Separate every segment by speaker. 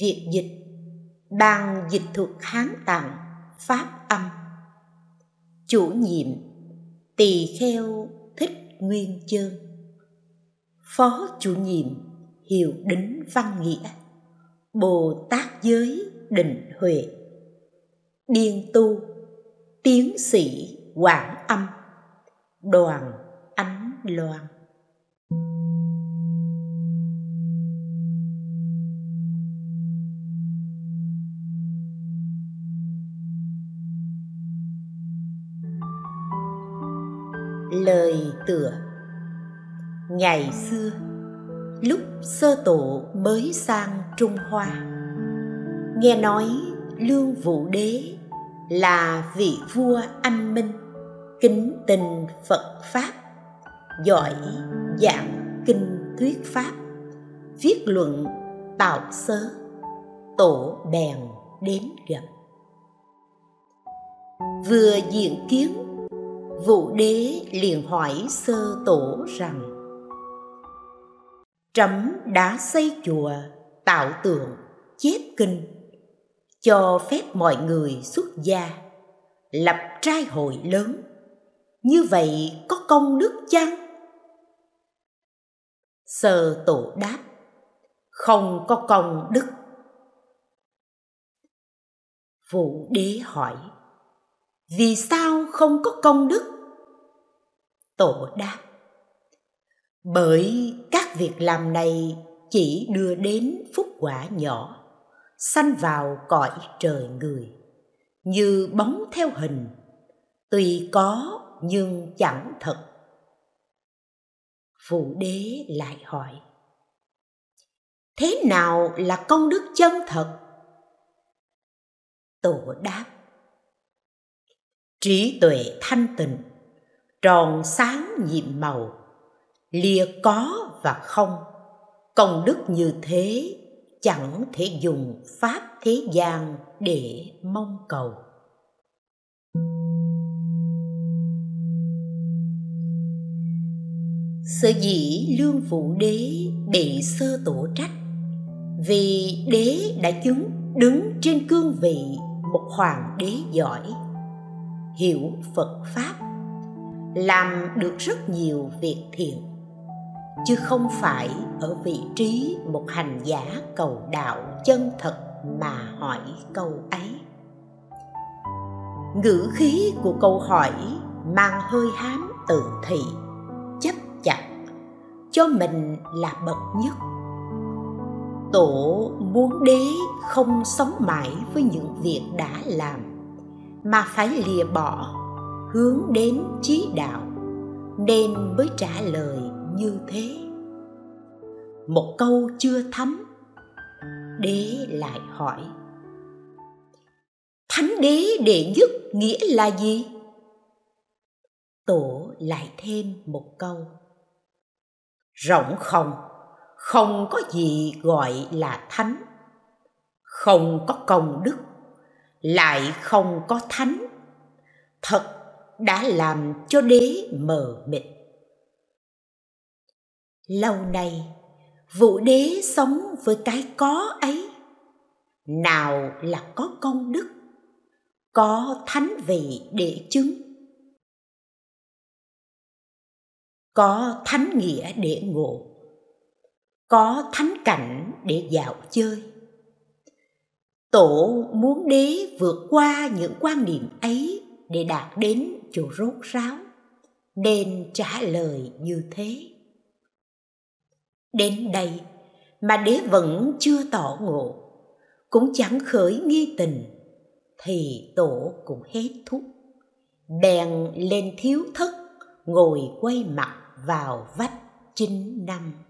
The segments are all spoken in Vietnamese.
Speaker 1: việt dịch ban dịch thuật hán tạng, pháp âm. Chủ nhiệm, tỳ kheo thích nguyên chơn phó chủ nhiệm, hiệu đính văn nghĩa. Bồ tát giới định huệ. Điên tu, tiến sĩ quảng âm. Đoàn ánh loan. Lời tựa. Ngày xưa, lúc sơ tổ mới sang trung hoa, nghe nói lương vũ đế là vị vua anh minh, kính tình phật pháp, giỏi giảng kinh thuyết pháp, viết luận tạo sớ, tổ bèn đến gặp. Vừa diện kiến vũ đế liền hỏi sơ tổ rằng, trẫm đã xây chùa, tạo tượng, chép kinh, cho phép mọi người xuất gia, lập trai hội lớn. Như vậy có công đức chăng? Sơ tổ đáp, không có công đức. Vũ đế hỏi, vì sao không có công đức? Tổ đáp. Bởi các việc làm này chỉ đưa đến phúc quả nhỏ, sanh vào cõi trời người, như bóng theo hình, tuy có nhưng chẳng thật. Phụ đế lại hỏi, thế nào là công đức chân thật? Tổ đáp, trí tuệ thanh tịnh tròn sáng nhiệm màu, lìa có và không. Công đức như thế chẳng thể dùng pháp thế gian để mong cầu. Sở dĩ lương phụ đế bị sơ tổ trách, vì đế đã chứng đứng trên cương vị một hoàng đế giỏi, hiểu phật pháp làm được rất nhiều việc thiện, chứ không phải ở vị trí một hành giả cầu đạo chân thật mà hỏi câu ấy. Ngữ khí của câu hỏi mang hơi hám tự thị, chấp chặt, cho mình là bậc nhất. Tổ muốn đế không sống mãi với những việc đã làm, mà phải lìa bỏ hướng đến trí đạo, nên mới trả lời như thế. Một câu chưa thấm, đế lại hỏi, thánh đế đệ nhất nghĩa là gì? Tổ lại thêm một câu, rộng không không có gì gọi là thánh, không có công đức, lại không có thánh. Thật đã làm cho đế mờ mịt. Lâu nay vũ đế sống với cái có ấy, nào là có công đức, có thánh vị để chứng, có thánh nghĩa để ngộ, có thánh cảnh để dạo chơi. Tổ muốn đế vượt qua những quan niệm ấy để đạt đến chỗ rốt ráo. Nên trả lời như thế. Đến đây mà đế vẫn chưa tỏ ngộ, cũng chẳng khởi nghi tình, thì tổ cũng hết thúc bèn lên thiếu thất, ngồi quay mặt vào vách chín năm.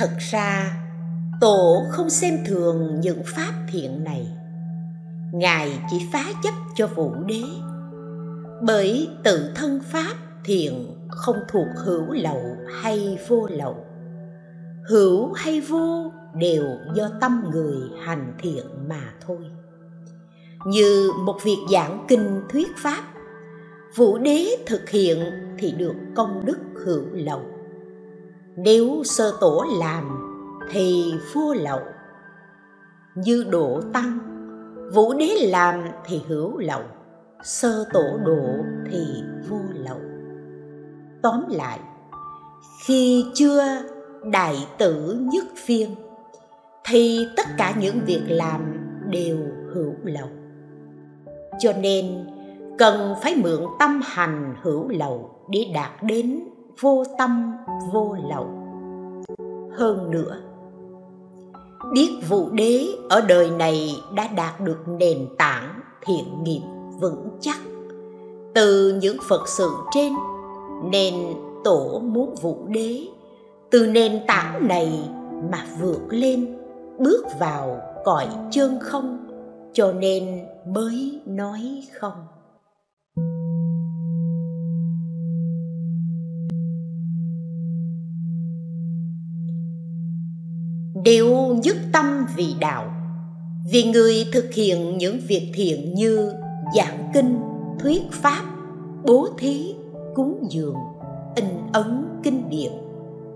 Speaker 1: Thật ra, tổ không xem thường những pháp thiện này. Ngài chỉ phá chấp cho vũ đế. Bởi tự thân pháp thiện không thuộc hữu lậu hay vô lậu. Hữu hay vô đều do tâm người hành thiện mà thôi. Như một việc giảng kinh thuyết pháp, vũ đế thực hiện thì được công đức hữu lậu nếu sơ tổ làm, thì vua lậu. Như độ tăng, vũ đế làm thì hữu lậu. Sơ tổ độ thì vô lậu. Tóm lại, khi chưa đại tử nhất phiên, thì tất cả những việc làm đều hữu lậu. Cho nên cần phải mượn tâm hành hữu lậu để đạt đến vô tâm, vô lậu. Hơn nữa, biết vụ đế ở đời này đã đạt được nền tảng thiện nghiệp vững chắc. Từ những phật sự trên, nên tổ muốn vụ đế từ nền tảng này mà vượt lên, bước vào cõi chân không, cho nên mới nói không. Đều nhất tâm vì đạo, vì người thực hiện những việc thiện như giảng kinh, thuyết pháp, bố thí, cúng dường, in ấn kinh điển,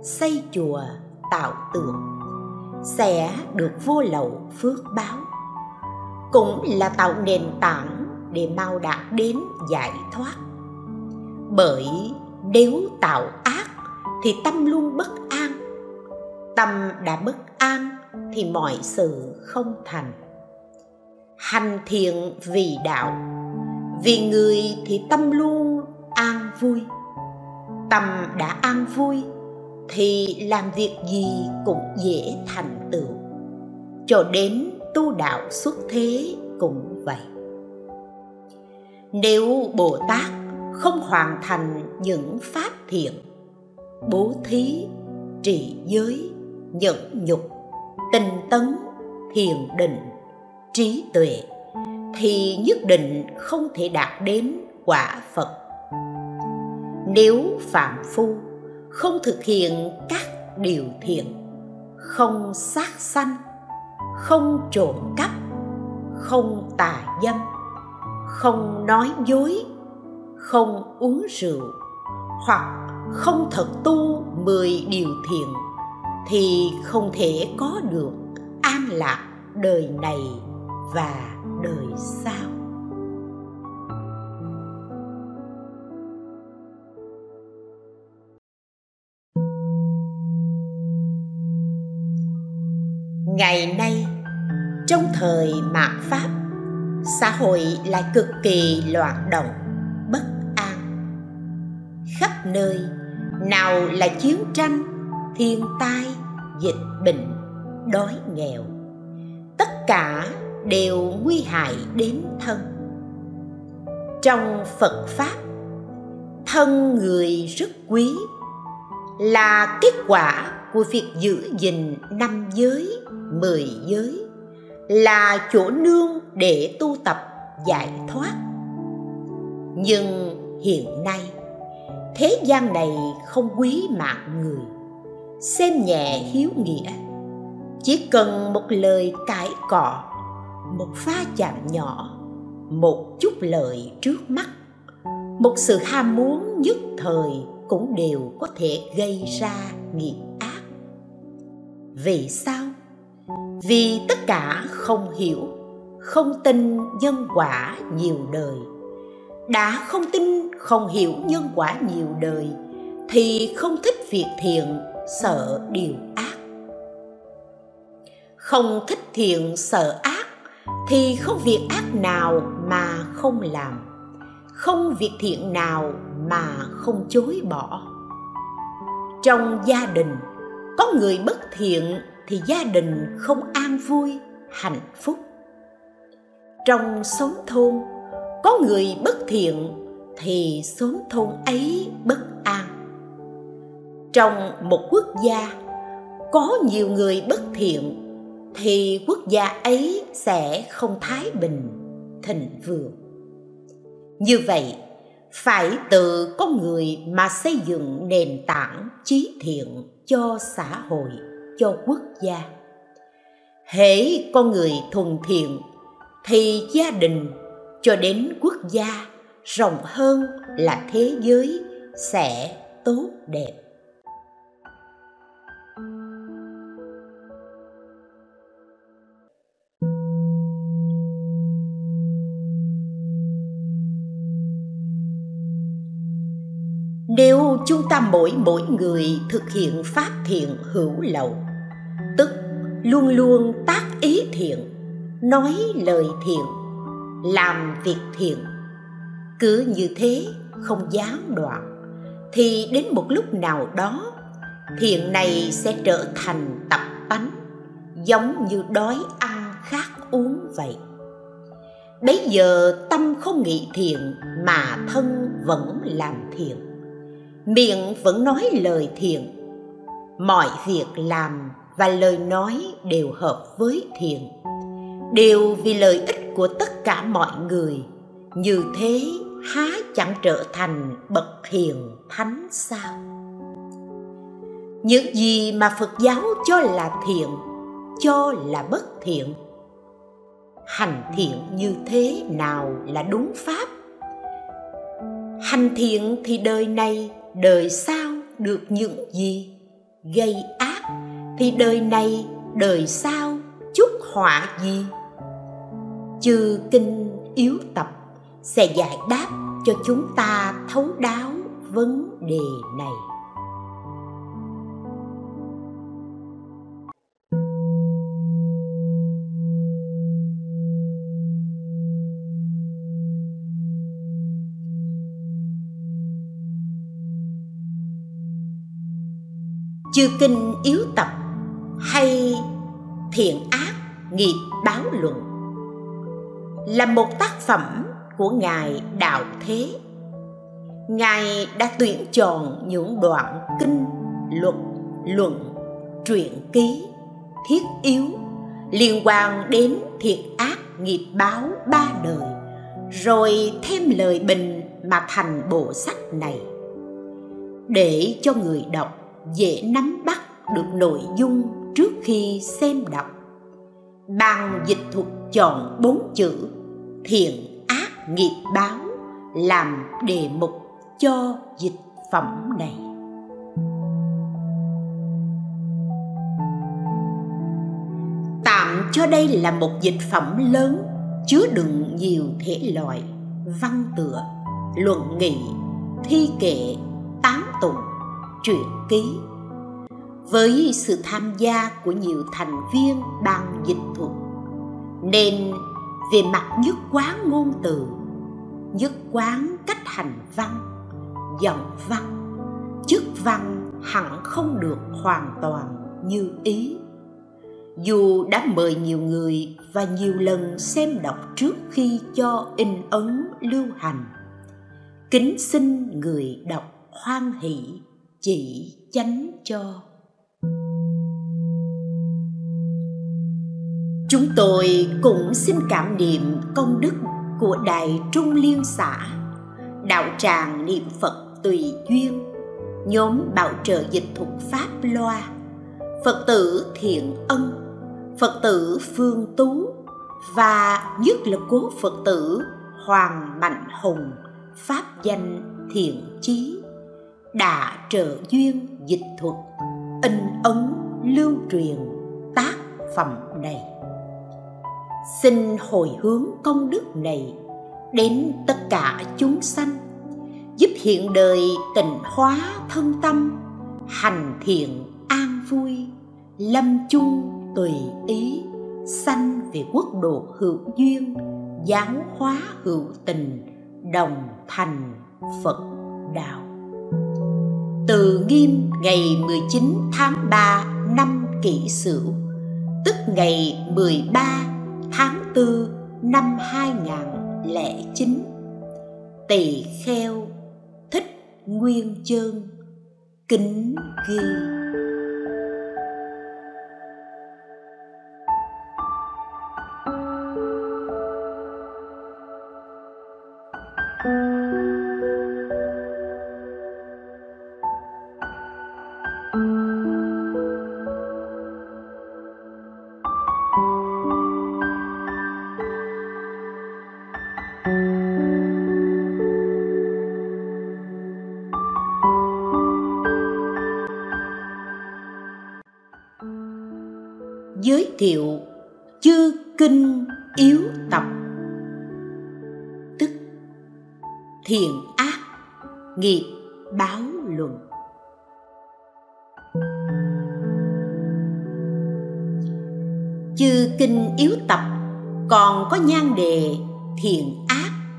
Speaker 1: xây chùa, tạo tượng, sẽ được vô lậu phước báo. Cũng là tạo nền tảng để mau đạt đến giải thoát. Bởi nếu tạo ác thì tâm luôn bất an tâm đã bất an thì mọi sự không thành. Hành thiện vì đạo, vì người thì tâm luôn an vui. Tâm đã an vui thì làm việc gì cũng dễ thành tựu. Cho đến tu đạo xuất thế cũng vậy. Nếu bồ tát không hoàn thành những pháp thiện, bố thí trì giới nhẫn nhục, tinh tấn, thiền định, trí tuệ, thì nhất định không thể đạt đến quả phật. Nếu phạm phu không thực hiện các điều thiện, không sát sanh, không trộm cắp, không tà dâm, không nói dối, không uống rượu, hoặc không thật tu mười điều thiện thì không thể có được an lạc đời này và đời sau. Ngày nay, trong thời mạt pháp, xã hội lại cực kỳ loạn động, bất an. Khắp nơi, nào là chiến tranh thiên tai, dịch bệnh, đói nghèo. Tất cả đều nguy hại đến thân. Trong phật pháp, thân người rất quý là kết quả của việc giữ gìn năm giới, mười giới, là chỗ nương để tu tập, giải thoát. Nhưng hiện nay, thế gian này không quý mạng người xem nhẹ hiếu nghĩa. Chỉ cần một lời cãi cọ, một pha chạm nhỏ, một chút lợi trước mắt, một sự ham muốn nhất thời cũng đều có thể gây ra nghiệp ác. Vì sao? Vì tất cả không hiểu, không tin nhân quả nhiều đời. Đã không tin, không hiểu nhân quả nhiều đời, thì không thích việc thiện sợ điều ác. Không thích thiện sợ ác thì không việc ác nào mà không làm. Không việc thiện nào mà không chối bỏ. Trong gia đình, có người bất thiện thì gia đình không an vui, hạnh phúc. Trong xóm thôn, có người bất thiện thì xóm thôn ấy bất an trong một quốc gia có nhiều người bất thiện, thì quốc gia ấy sẽ không thái bình, thịnh vượng. Như vậy, phải tự con người mà xây dựng nền tảng trí thiện cho xã hội, cho quốc gia. Hễ con người thuần thiện, thì gia đình cho đến quốc gia rộng hơn là thế giới sẽ tốt đẹp. Nếu chúng ta mỗi mỗi người thực hiện pháp thiện hữu lậu, tức luôn luôn tác ý thiện, nói lời thiện, làm việc thiện, cứ như thế không gián đoạn, thì đến một lúc nào đó, thiện này sẽ trở thành tập tánh giống như đói ăn khát uống vậy. Bấy giờ tâm không nghĩ thiện mà thân vẫn làm thiện miệng vẫn nói lời thiện. Mọi việc làm và lời nói đều hợp với thiện. Đều vì lợi ích của tất cả mọi người, như thế há chẳng trở thành bậc hiền thánh sao? Những gì mà phật giáo cho là thiện, cho là bất thiện? Hành thiện như thế nào là đúng pháp? Hành thiện thì đời này đời sau được những gì, gây ác, thì đời này đời sau chúc họa gì? Chư kinh yếu tập sẽ giải đáp cho chúng ta thấu đáo vấn đề này. Chư kinh yếu tập hay thiện ác, nghiệp báo luận là một tác phẩm của ngài đạo thế. Ngài đã tuyển chọn những đoạn kinh luật luận, truyện ký, thiết yếu liên quan đến thiện ác, nghiệp báo ba đời, rồi thêm lời bình mà thành bộ sách này để cho người đọc dễ nắm bắt được nội dung trước khi xem đọc. Bằng dịch thuật chọn bốn chữ, thiện ác nghiệp báo, làm đề mục cho dịch phẩm này. Tạm cho đây là một dịch phẩm lớn, chứa đựng nhiều thể loại, văn tựa, luận nghị, thi kệ tán tụng truyện ký. Với sự tham gia của nhiều thành viên ban dịch thuật, nên về mặt nhất quán ngôn từ, nhất quán cách hành văn, giọng văn, chức văn hẳn không được hoàn toàn như ý. Dù đã mời nhiều người và nhiều lần xem đọc trước khi cho in ấn lưu hành, kính xin người đọc hoan hỷ chỉ chánh cho. Chúng tôi cũng xin cảm niệm công đức của đại trung liên xã, đạo tràng niệm phật tùy duyên, nhóm bảo trợ dịch thuật pháp loa, phật tử thiện ân, phật tử phương tú và nhất là cố phật tử hoàng mạnh hùng, pháp danh thiện chí đã trợ duyên dịch thuật, in ấn lưu truyền tác phẩm này. Xin hồi hướng công đức này đến tất cả chúng sanh, giúp hiện đời tịnh hóa thân tâm, hành thiện an vui, lâm chung tùy ý, sanh về quốc độ hữu duyên giáo hóa hữu tình, đồng thành phật đạo từ nghiêm ngày 19 tháng 3 năm kỷ sửu, tức ngày 13 tháng 4 năm 2009 tỳ kheo thích nguyên chơn kính ghi.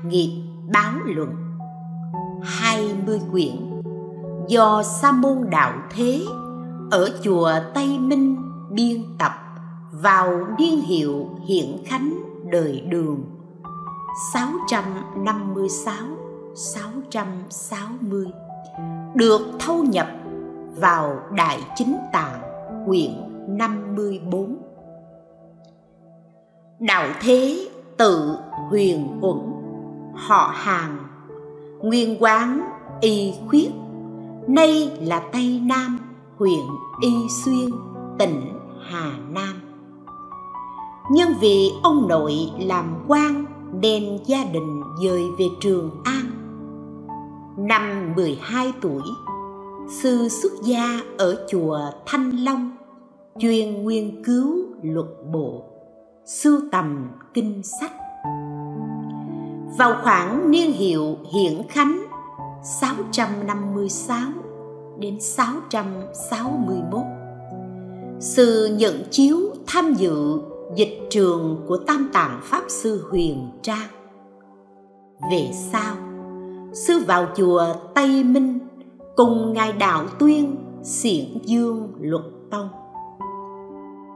Speaker 1: Nghiệp báo luận. Hai mươi quyển do sa môn đạo thế ở chùa tây minh biên tập vào niên hiệu hiện khánh đời đường 656 660 được thâu nhập vào Đại Chính Tạng, quyển 54 Đạo Thế tự huyền uẩn họ hàng. Nguyên quán y khuyết, nay là Tây Nam, huyện Y Xuyên, tỉnh Hà Nam. Nhân vì ông nội làm quan nên gia đình dời về Trường An. Năm 12 tuổi, sư xuất gia ở chùa Thanh Long, chuyên nghiên cứu luật bộ, sưu tầm kinh sách vào khoảng niên hiệu Hiển Khánh 656 đến 661 sư nhận chiếu tham dự dịch trường của Tam Tạng Pháp Sư Huyền Trang. Về sau, sư vào chùa Tây Minh cùng ngài đạo tuyên xiển dương luật tông.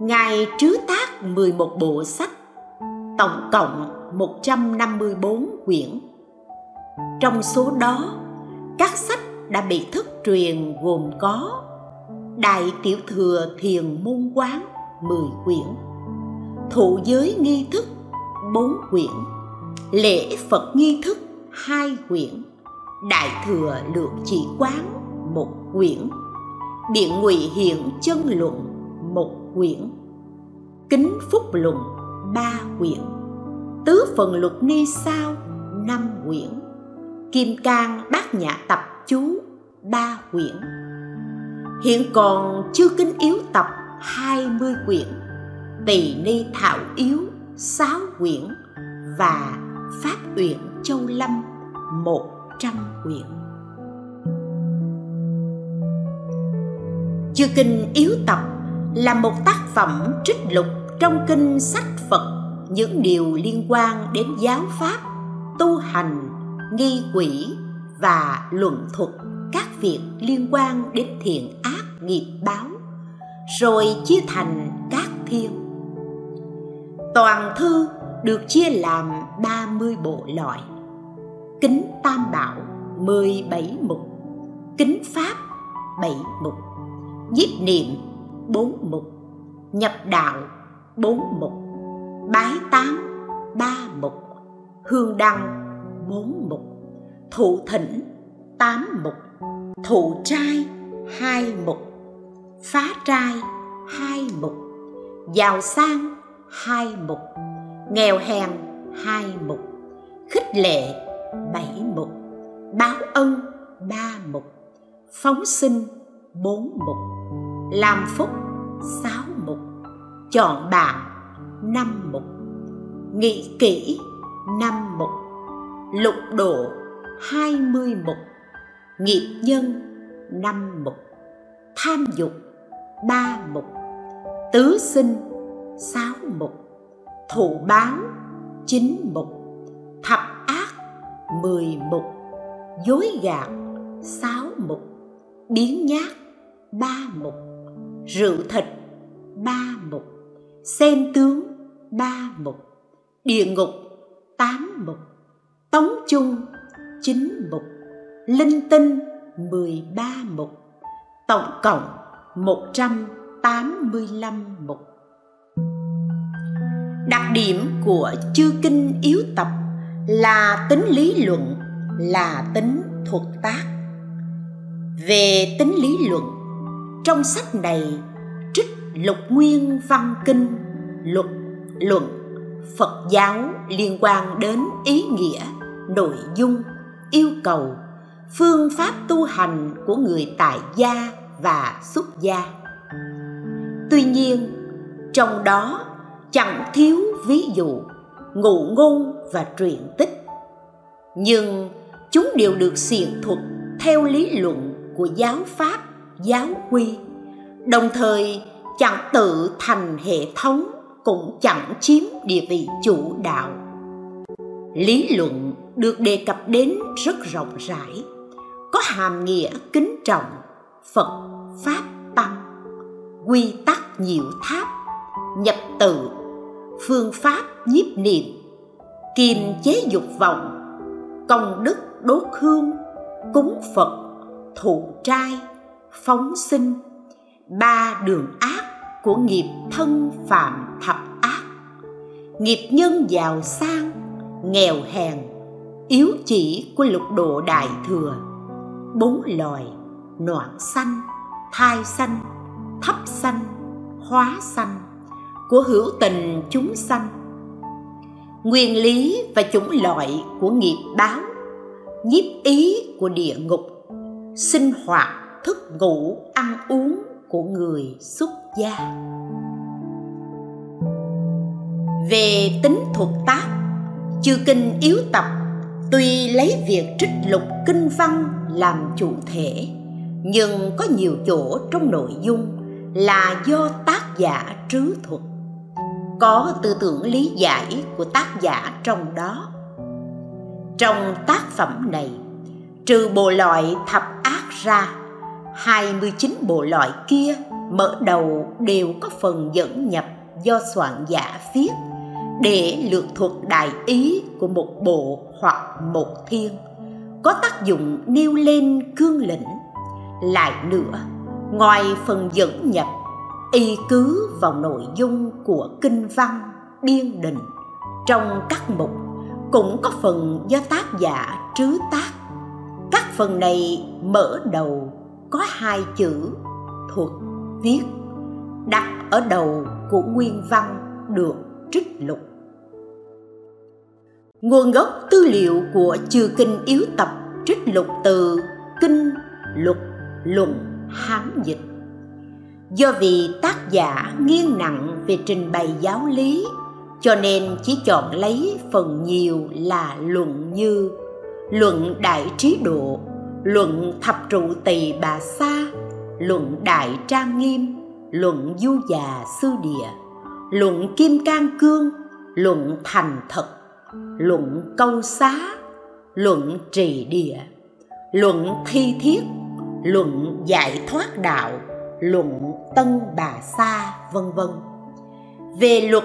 Speaker 1: Ngài trứ tác 11 bộ sách, tổng cộng 154 quyển. Trong số đó, các sách đã bị thất truyền gồm có Đại Tiểu Thừa Thiền Môn Quán 10 quyển, Thụ Giới Nghi Thức 4 quyển, Lễ Phật Nghi Thức 2 quyển, Đại Thừa Lược Chỉ Quán 1 quyển, Biện Ngụy Hiện Chân Luận 1 quyển, Kính Phúc Luận 3 quyển. Tứ Phần Luật Ni Sao, năm quyển. Kim Cang Bát Nhã Tập Chú, ba quyển. Hiện còn chưa kinh yếu tập hai mươi quyển. Tỳ Ni Thảo Yếu, sáu quyển. Và Pháp Uyển Châu Lâm, một trăm quyển. Chư Kinh Yếu Tập là một tác phẩm trích lục trong kinh sách Phật những điều liên quan đến giáo pháp, tu hành, nghi quỷ và luận thuật các việc liên quan đến thiện ác nghiệp báo rồi chia thành các thiên. Toàn thư được chia làm 30 bộ loại. Kính tam bảo 17 mục kính pháp 7 mục nhiếp niệm 4 mục nhập đạo 4 mục bái tán ba mục, hương đăng, bốn mục, thụ thỉnh, tám mục, thụ trai, hai mục, phá trai, hai mục, giàu sang, hai mục, nghèo hèn, hai mục, khích lệ, bảy mục, báo ân, ba mục, phóng sinh, bốn mục, làm phúc, sáu mục, chọn bạn năm mục. Nghĩ kỹ năm mục. Lục độ 20 mục. Nghiệp nhân, năm mục. Tham dục, ba mục. Tứ sinh, sáu mục. Thụ báo, chín mục. Thập ác, mười mục. Dối gạt, sáu mục. Biến nhát, ba mục. Rượu thịt, ba mục xem tướng ba mục, địa ngục tám mục, tống chung chín mục, linh tinh 13 mục, tổng cộng 185 mục. Đặc điểm của chư kinh yếu tập là tính lý luận, là tính thuật tác. Về tính lý luận, trong sách này lục nguyên văn kinh luật luận, phật giáo liên quan đến ý nghĩa, nội dung, yêu cầu, phương pháp tu hành của người tại gia và xuất gia. Tuy nhiên, trong đó chẳng thiếu ví dụ, ngụ ngôn và truyện tích. Nhưng chúng đều được xiển thuật theo lý luận của giáo pháp, giáo quy. Đồng thời chẳng tự thành hệ thống cũng chẳng chiếm địa vị chủ đạo. Lý luận được đề cập đến rất rộng rãi, có hàm nghĩa kính trọng, phật, pháp, tăng, quy tắc nhiều tháp, nhập tự, phương pháp nhiếp niệm, kiềm chế dục vọng, công đức đốt hương cúng phật, thụ trai, phóng sinh, ba đường ác của nghiệp thân phạm thập ác. Nghiệp nhân giàu sang, nghèo hèn, yếu chỉ của lục độ đại thừa. Bốn loài noạn sanh, thai sanh, thấp sanh, hóa sanh, của hữu tình chúng sanh. Nguyên lý và chủng loại của nghiệp báo, nhiếp ý của địa ngục, sinh hoạt, thức ngủ, ăn uống của người xuất gia. Về tính thuật tác, chư kinh yếu tập, tuy lấy việc trích lục kinh văn làm chủ thể, nhưng có nhiều chỗ trong nội dung là do tác giả trứ thuật. Có tư tưởng lý giải của tác giả trong đó. Trong tác phẩm này, trừ bộ loại thập ác ra 29 bộ loại kia mở đầu đều có phần dẫn nhập do soạn giả viết để lược thuật đại ý của một bộ hoặc một thiên. Có tác dụng nêu lên cương lĩnh. Lại nữa, ngoài phần dẫn nhập, y cứ vào nội dung của kinh văn biên định. Trong các mục cũng có phần do tác giả trứ tác. Các phần này mở đầu có hai chữ thuật viết, đặt ở đầu của nguyên văn được trích lục. Nguồn gốc tư liệu của chư kinh yếu tập trích lục từ kinh luật luận hán dịch. Do vì tác giả nghiêng nặng về trình bày giáo lý, cho nên chỉ chọn lấy phần nhiều là luận như luận đại trí độ, luận thập trụ tỳ bà sa luận đại trang nghiêm, luận du già sư địa, luận kim cang cương, luận thành thật, luận câu xá, luận trì địa, luận thi thiết, luận giải thoát đạo, luận tân bà sa, vân vân. Về luật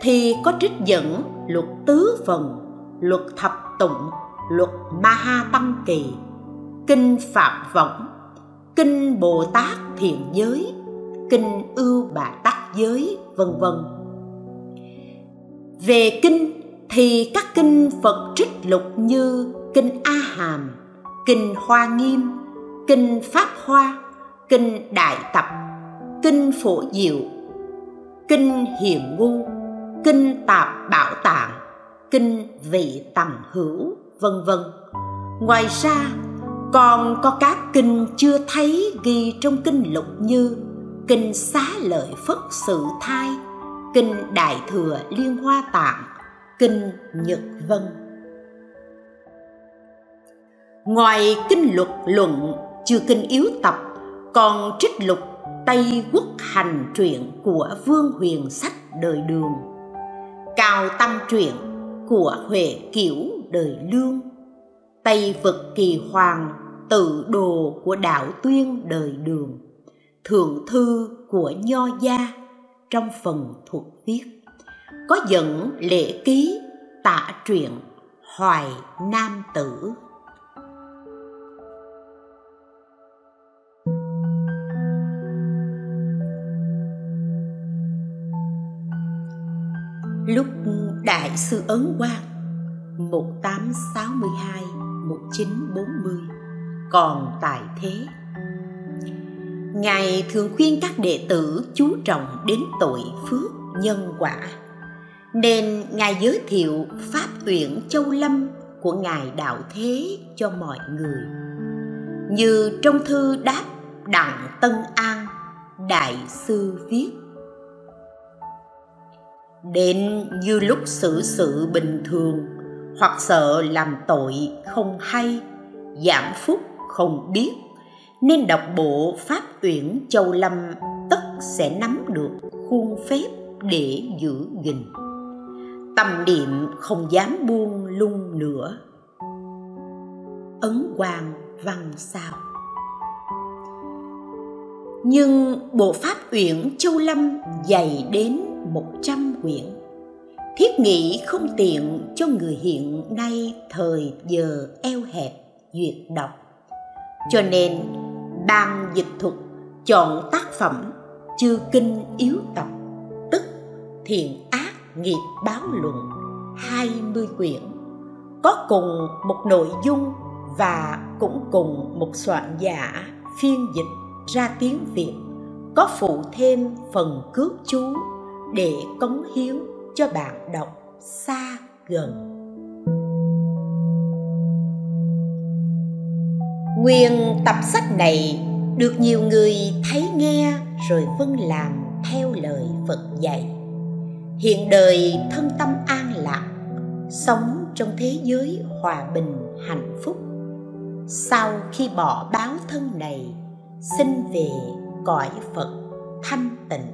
Speaker 1: thì có trích dẫn luật tứ phần, luật thập tụng, luật ma ha tăng kỳ, kinh phạm võng kinh bồ tát thiện giới, kinh ưu bà tắc giới, vân vân. Về kinh thì các kinh phật trích lục như kinh a hàm, kinh hoa nghiêm, kinh pháp hoa, kinh đại tập, kinh phổ diệu, kinh hiền ngu, kinh tạp bảo tạng, kinh vị tầm hữu, vân vân. Ngoài ra còn có các kinh chưa thấy ghi trong kinh lục như, kinh xá lợi phất sự thai, kinh đại thừa liên hoa tạng, kinh nhật vân. Ngoài kinh luật luận chưa kinh yếu tập, còn trích lục tây quốc hành truyện của vương huyền sách đời đường, cao tăng truyện của huệ kiểu đời lương, tây vực kỳ hoàng tự đồ của đạo tuyên đời đường, thượng thư của nho gia trong phần thuật viết. Có dẫn lễ ký tạ truyện hoài nam tử. Lúc đại sư ấn quang 1862 1940 còn tại thế. Ngài thường khuyên các đệ tử chú trọng đến tội phước nhân quả, Nên Ngài giới thiệu Pháp tuyển Châu Lâm của Ngài Đạo Thế cho mọi người. Như trong thư đáp Đặng Tân An, Đại sư viết, đến như lúc xử sự bình thường hoặc sợ làm tội không hay giảm phúc không biết. Nên đọc bộ pháp uyển châu lâm tất sẽ nắm được khuôn phép để giữ gìn. Tâm niệm không dám buông lung nữa ấn quang văn sao. Nhưng bộ pháp uyển châu lâm dày đến một trăm quyển. Thiết nghĩ không tiện cho người hiện nay thời giờ eo hẹp duyệt đọc cho nên ban dịch thuật chọn tác phẩm chư kinh yếu tập tức thiện ác nghiệp báo luận 20 quyển, có cùng một nội dung và cũng cùng một soạn giả phiên dịch ra tiếng Việt, có phụ thêm phần cước chú để cống hiến cho bạn đọc xa gần. Nguyên tập sách này được nhiều người thấy nghe rồi vâng làm theo lời Phật dạy. Hiện đời thân tâm an lạc, sống trong thế giới hòa bình hạnh phúc. Sau khi bỏ báo thân này, xin về cõi Phật thanh tịnh.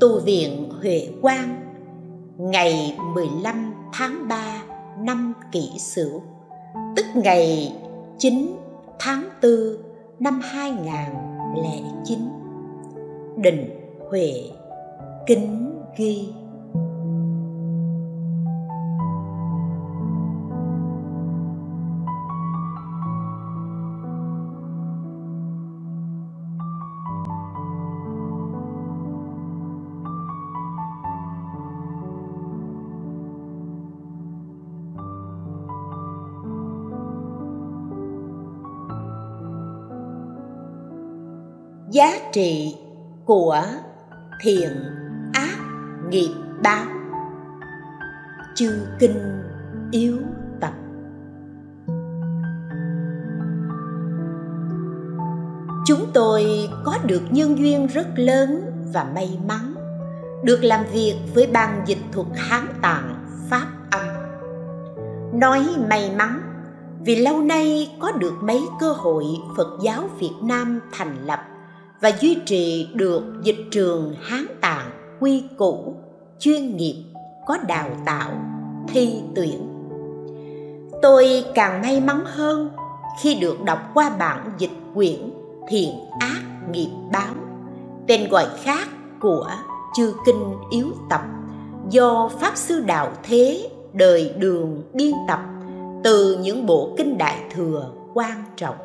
Speaker 1: Tu viện Huệ Quang ngày 15 tháng 3 năm Kỷ Sửu, tức ngày 9 tháng 4 năm 2009. Đình Huệ kính ghi giá trị của thiện ác nghiệp báo. Chư kinh yếu tập. Chúng tôi có được nhân duyên rất lớn và may mắn, được làm việc với ban dịch thuật hán tạng pháp âm. Nói may mắn, vì lâu nay có được mấy cơ hội phật giáo việt nam thành lập và duy trì được dịch trường hán tạng quy củ, chuyên nghiệp, có đào tạo, thi tuyển. Tôi càng may mắn hơn khi được đọc qua bản dịch quyển thiện ác nghiệp báo, tên gọi khác của chư kinh yếu tập, do pháp sư đạo thế đời đường biên tập từ những bộ kinh đại thừa quan trọng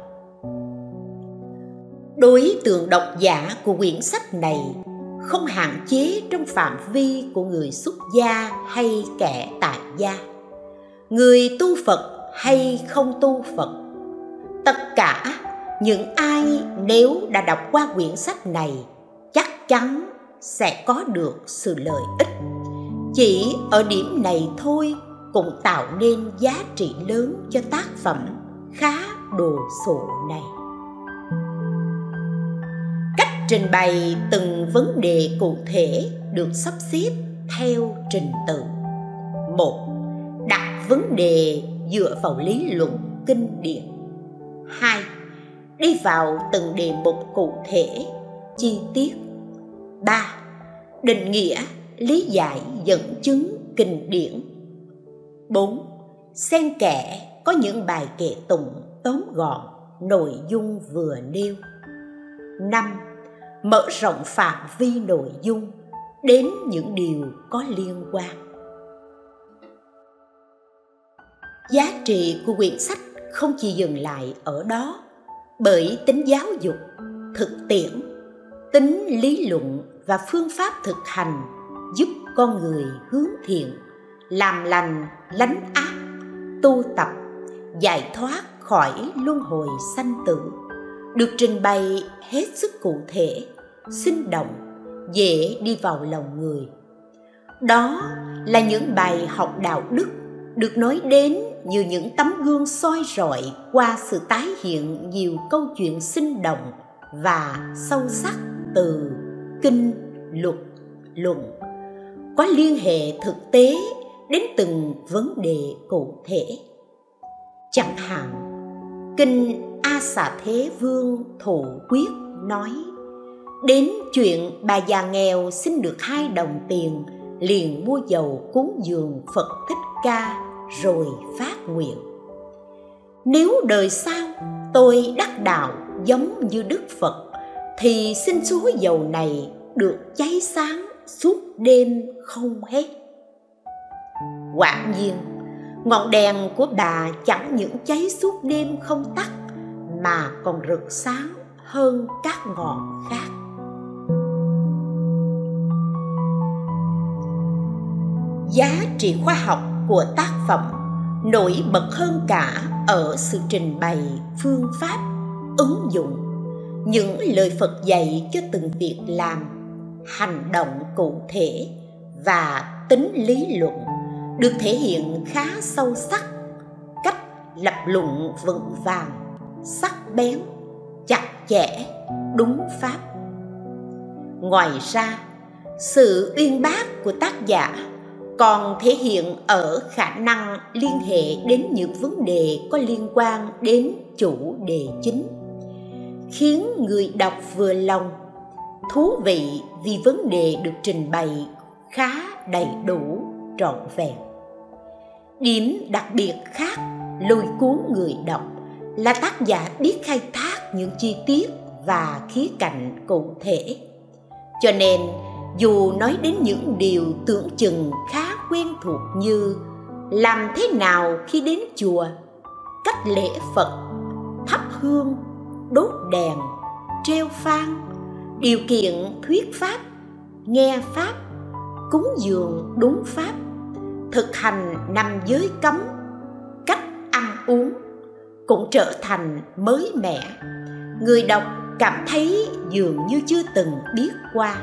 Speaker 1: đối tượng độc giả của quyển sách này không hạn chế trong phạm vi của người xuất gia hay kẻ tại gia. Người tu phật hay không tu phật. Tất cả những ai nếu đã đọc qua quyển sách này chắc chắn sẽ có được sự lợi ích. Chỉ ở điểm này thôi cũng tạo nên giá trị lớn cho tác phẩm khá đồ sộ này trình bày từng vấn đề cụ thể được sắp xếp theo trình tự. Một, đặt vấn đề dựa vào lý luận kinh điển. Hai, đi vào từng đề mục cụ thể, chi tiết. Ba, định nghĩa lý giải dẫn chứng kinh điển. Bốn, xen kẽ có những bài kệ tụng tóm gọn, nội dung vừa nêu. Năm mở rộng phạm vi nội dung đến những điều có liên quan. Giá trị của quyển sách không chỉ dừng lại ở đó, bởi tính giáo dục, thực tiễn, tính lý luận và phương pháp thực hành giúp con người hướng thiện, làm lành, lánh ác, tu tập, giải thoát khỏi luân hồi sanh tử được trình bày hết sức cụ thể, sinh động, dễ đi vào lòng người. Đó là những bài học đạo đức được nói đến như những tấm gương soi rọi qua sự tái hiện nhiều câu chuyện sinh động và sâu sắc từ kinh, luật, luận. Có liên hệ thực tế đến từng vấn đề cụ thể. Chẳng hạn, kinh a xà thế vương thụ quyết nói, đến chuyện bà già nghèo xin được hai đồng tiền, liền mua dầu cúng dường phật thích ca rồi phát nguyện. Nếu đời sau tôi đắc đạo giống như đức phật, thì xin số dầu này được cháy sáng suốt đêm không hết. Quả nhiên, ngọn đèn của bà chẳng những cháy suốt đêm không tắt mà còn rực sáng hơn các ngọn khác. Giá trị khoa học của tác phẩm nổi bật hơn cả ở sự trình bày phương pháp, ứng dụng, những lời phật dạy cho từng việc làm, hành động cụ thể và tính lý luận được thể hiện khá sâu sắc, cách lập luận vững vàng sắc bén, chặt chẽ, đúng pháp. Ngoài ra, sự uyên bác của tác giả còn thể hiện ở khả năng liên hệ đến những vấn đề có liên quan đến chủ đề chính, khiến người đọc vừa lòng, thú vị vì vấn đề được trình bày khá đầy đủ, trọn vẹn. Điểm đặc biệt khác lôi cuốn người đọc là tác giả biết khai thác những chi tiết và khía cạnh cụ thể. Cho nên, dù nói đến những điều tưởng chừng khá quen thuộc như làm thế nào khi đến chùa, cách lễ phật, thắp hương, đốt đèn, treo phan điều kiện thuyết pháp, nghe pháp, cúng dường đúng pháp, thực hành nằm giới cấm, cách ăn uống cũng trở thành mới mẻ. Người đọc cảm thấy dường như chưa từng biết qua.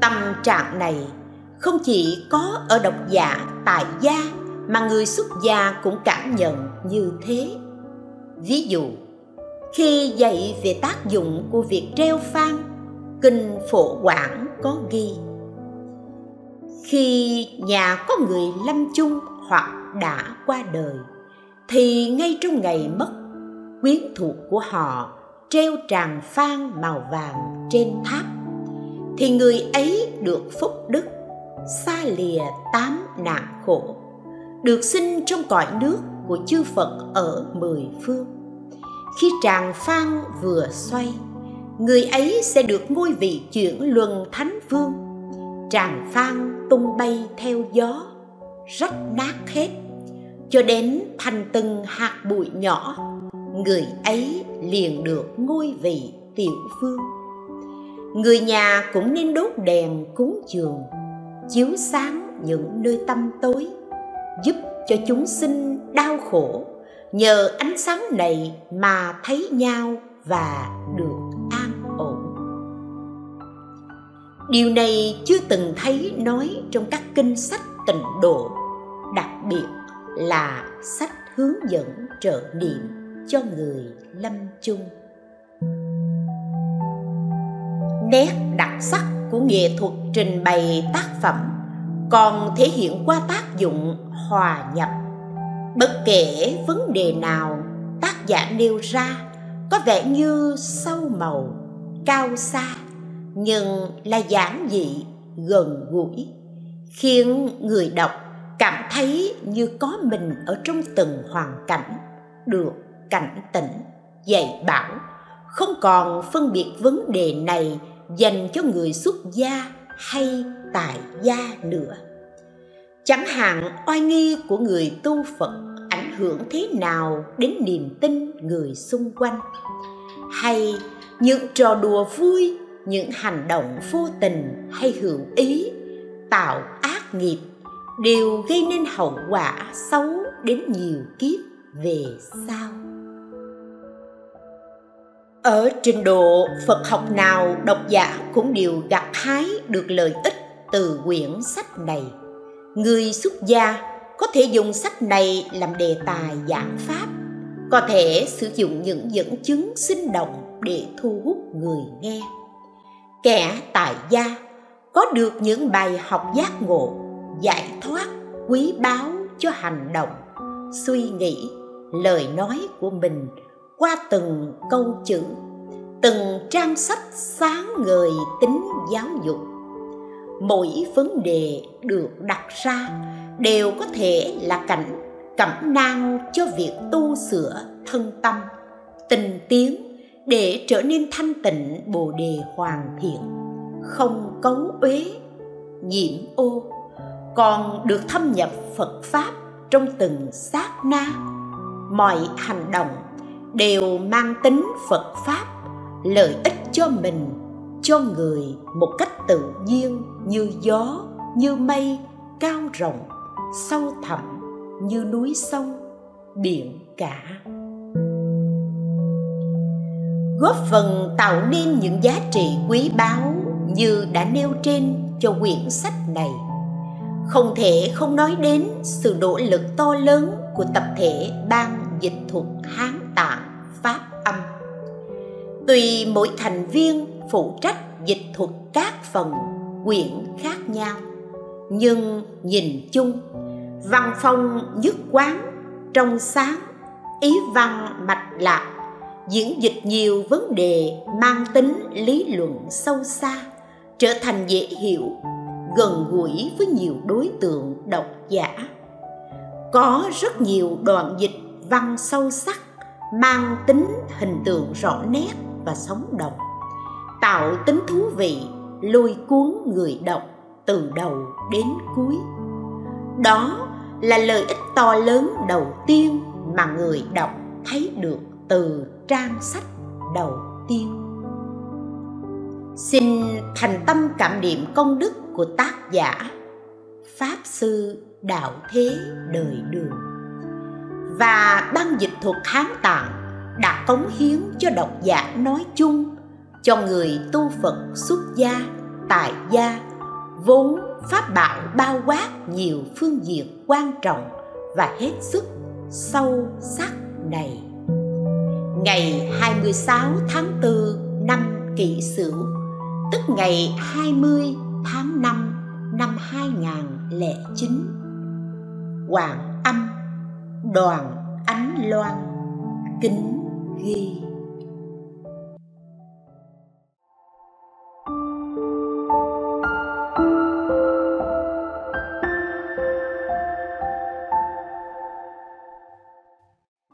Speaker 1: Tâm trạng này không chỉ có ở độc giả tại gia mà người xuất gia cũng cảm nhận như thế. Ví dụ, khi dạy về tác dụng của việc treo phan kinh phổ quảng có ghi, khi nhà có người lâm chung hoặc đã qua đời thì ngay trong ngày mất, quyến thuộc của họ treo tràng phan màu vàng trên tháp. Thì người ấy được phúc đức, xa lìa tám nạn khổ, được sinh trong cõi nước của chư phật ở mười phương. Khi tràng phan vừa xoay, người ấy sẽ được ngôi vị chuyển luân thánh vương. Tràng phan tung bay theo gió, rách nát hết cho đến thành từng hạt bụi nhỏ, người ấy liền được ngôi vị tiểu vương. Người nhà cũng nên đốt đèn cúng dường, chiếu sáng những nơi tâm tối, giúp cho chúng sinh đau khổ nhờ ánh sáng này mà thấy nhau và được an ổn. Điều này chưa từng thấy nói trong các kinh sách tịnh độ, đặc biệt là sách hướng dẫn trợ niệm cho người lâm chung. Nét đặc sắc của nghệ thuật trình bày tác phẩm còn thể hiện qua tác dụng hòa nhập. Bất kể vấn đề nào, tác giả nêu ra có vẻ như sâu màu, cao xa, nhưng là giản dị gần gũi, khiến người đọc cảm thấy như có mình ở trong từng hoàn cảnh, được cảnh tỉnh, dạy bảo. Không còn phân biệt vấn đề này dành cho người xuất gia hay tại gia nữa. Chẳng hạn, oai nghi của người tu phật ảnh hưởng thế nào đến niềm tin người xung quanh? Hay những trò đùa vui, những hành động vô tình hay hữu ý, tạo ác nghiệp đều gây nên hậu quả xấu đến nhiều kiếp về sau. Ở trình độ phật học nào, độc giả cũng đều gặt hái được lợi ích từ quyển sách này. Người xuất gia có thể dùng sách này làm đề tài giảng pháp, có thể sử dụng những dẫn chứng sinh động để thu hút người nghe. Kẻ tại gia có được những bài học giác ngộ giải thoát quý báu cho hành động, suy nghĩ, lời nói của mình qua từng câu chữ, từng trang sách sáng ngời tính giáo dục. Mỗi vấn đề được đặt ra đều có thể là cảnh, cẩm nang cho việc tu sửa thân tâm tình tiến để trở nên thanh tịnh bồ đề hoàn thiện, không cấu uế, nhiễm ô còn được thâm nhập phật pháp trong từng sát na. Mọi hành động đều mang tính phật pháp, lợi ích cho mình, cho người một cách tự nhiên như gió, như mây, cao rộng, sâu thẳm như núi sông, biển cả. Góp phần tạo nên những giá trị quý báu như đã nêu trên cho quyển sách này không thể không nói đến sự nỗ lực to lớn của tập thể ban dịch thuật hán tạng pháp âm. Tùy mỗi thành viên phụ trách dịch thuật các phần, quyển khác nhau. Nhưng nhìn chung, văn phong nhất quán trong sáng, ý văn mạch lạc, diễn dịch nhiều vấn đề mang tính lý luận sâu xa, trở thành dễ hiểu gần gũi với nhiều đối tượng độc giả. Có rất nhiều đoạn dịch văn sâu sắc, mang tính hình tượng rõ nét và sống động, tạo tính thú vị, lôi cuốn người đọc từ đầu đến cuối. Đó là lợi ích to lớn đầu tiên mà người đọc thấy được từ trang sách đầu tiên xin thành tâm cảm niệm công đức của tác giả, pháp sư đạo thế đời đường. Và ban dịch thuật hán tạng đã cống hiến cho độc giả nói chung, cho người tu phật xuất gia, tại gia, vốn pháp bảo bao quát nhiều phương diện quan trọng và hết sức sâu sắc này. Ngày 26 tháng 4 năm kỷ sửu tức ngày 20 tháng 5 năm 2009 Hoàng Âm Đoàn Ánh Loan Kính ghi.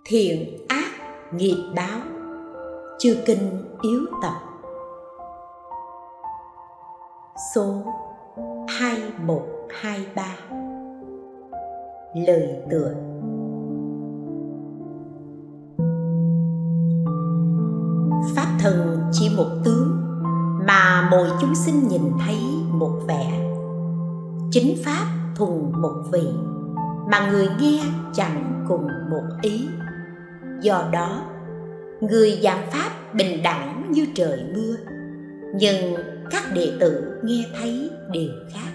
Speaker 1: Thiện ác nghiệp báo, Chư kinh yếu tập. Số 2123 Lời tựa. Pháp thần chỉ một tướng Mà mọi chúng sinh nhìn thấy một vẻ. Chính Pháp thuần một vị Mà người nghe chẳng cùng một ý. Do đó, Người giảng Pháp bình đẳng như trời mưa, Nhưng các đệ tử nghe thấy đều khác.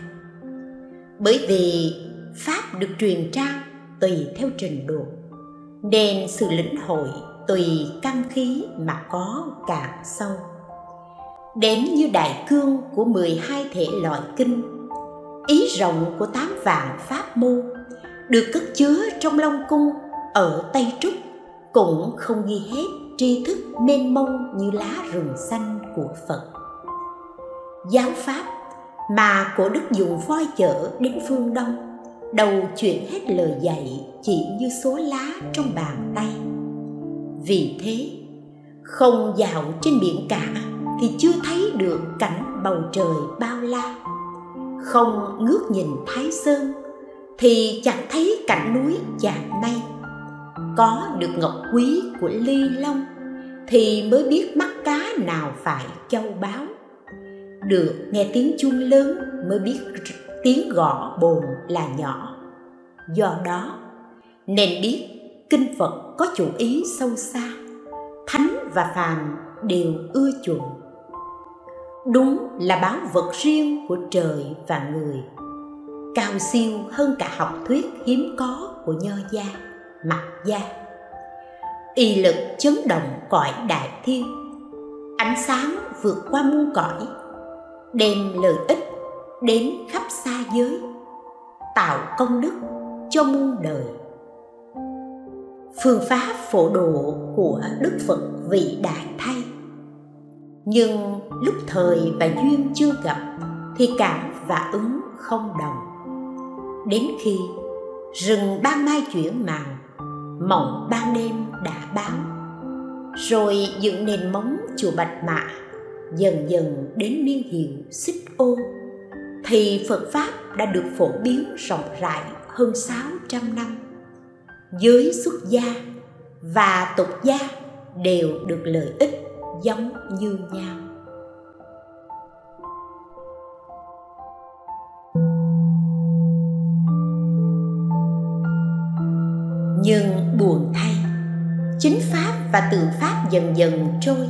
Speaker 1: Bởi vì pháp được truyền trao tùy theo trình độ, nên sự lĩnh hội tùy căn khí mà có càng sâu. Đến như đại cương của 12 thể loại kinh, ý rộng của tám vạn pháp môn được cất chứa trong long cung ở tây trúc, cũng không ghi hết tri thức mênh mông như lá rừng xanh của phật giáo pháp mà cổ đức dùng voi chở đến phương đông, đầu chuyển hết lời dạy chỉ như số lá trong bàn tay. Vì thế, không dạo trên biển cả thì chưa thấy được cảnh bầu trời bao la. Không ngước nhìn thái sơn thì chẳng thấy cảnh núi chạm mây có được ngọc quý của ly long thì mới biết mắt cá nào phải châu báu được nghe tiếng chuông lớn mới biết tiếng gõ bồn là nhỏ. Do đó, nên biết kinh phật có chủ ý sâu xa, thánh và phàm đều ưa chuộng. Đúng là báo vật riêng của trời và người, cao siêu hơn cả học thuyết hiếm có của nho gia mặc gia. Y lực chấn động cõi đại thiên, ánh sáng vượt qua muôn cõi đem lợi ích đến khắp xa giới tạo công đức cho muôn đời. Phương pháp phổ độ của đức phật vị đại thay. Nhưng lúc thời và duyên chưa gặp thì cảm và ứng không đồng. Đến khi rừng ban mai chuyển màng, mộng ban đêm đã báo rồi dựng nền móng chùa bạch mã dần dần đến niên hiệu xích ô thì Phật Pháp đã được phổ biến rộng rãi hơn 600 năm. Giới xuất gia và tục gia đều được lợi ích giống như nhau. Nhưng buồn thay, chính Pháp và tượng Pháp dần dần trôi,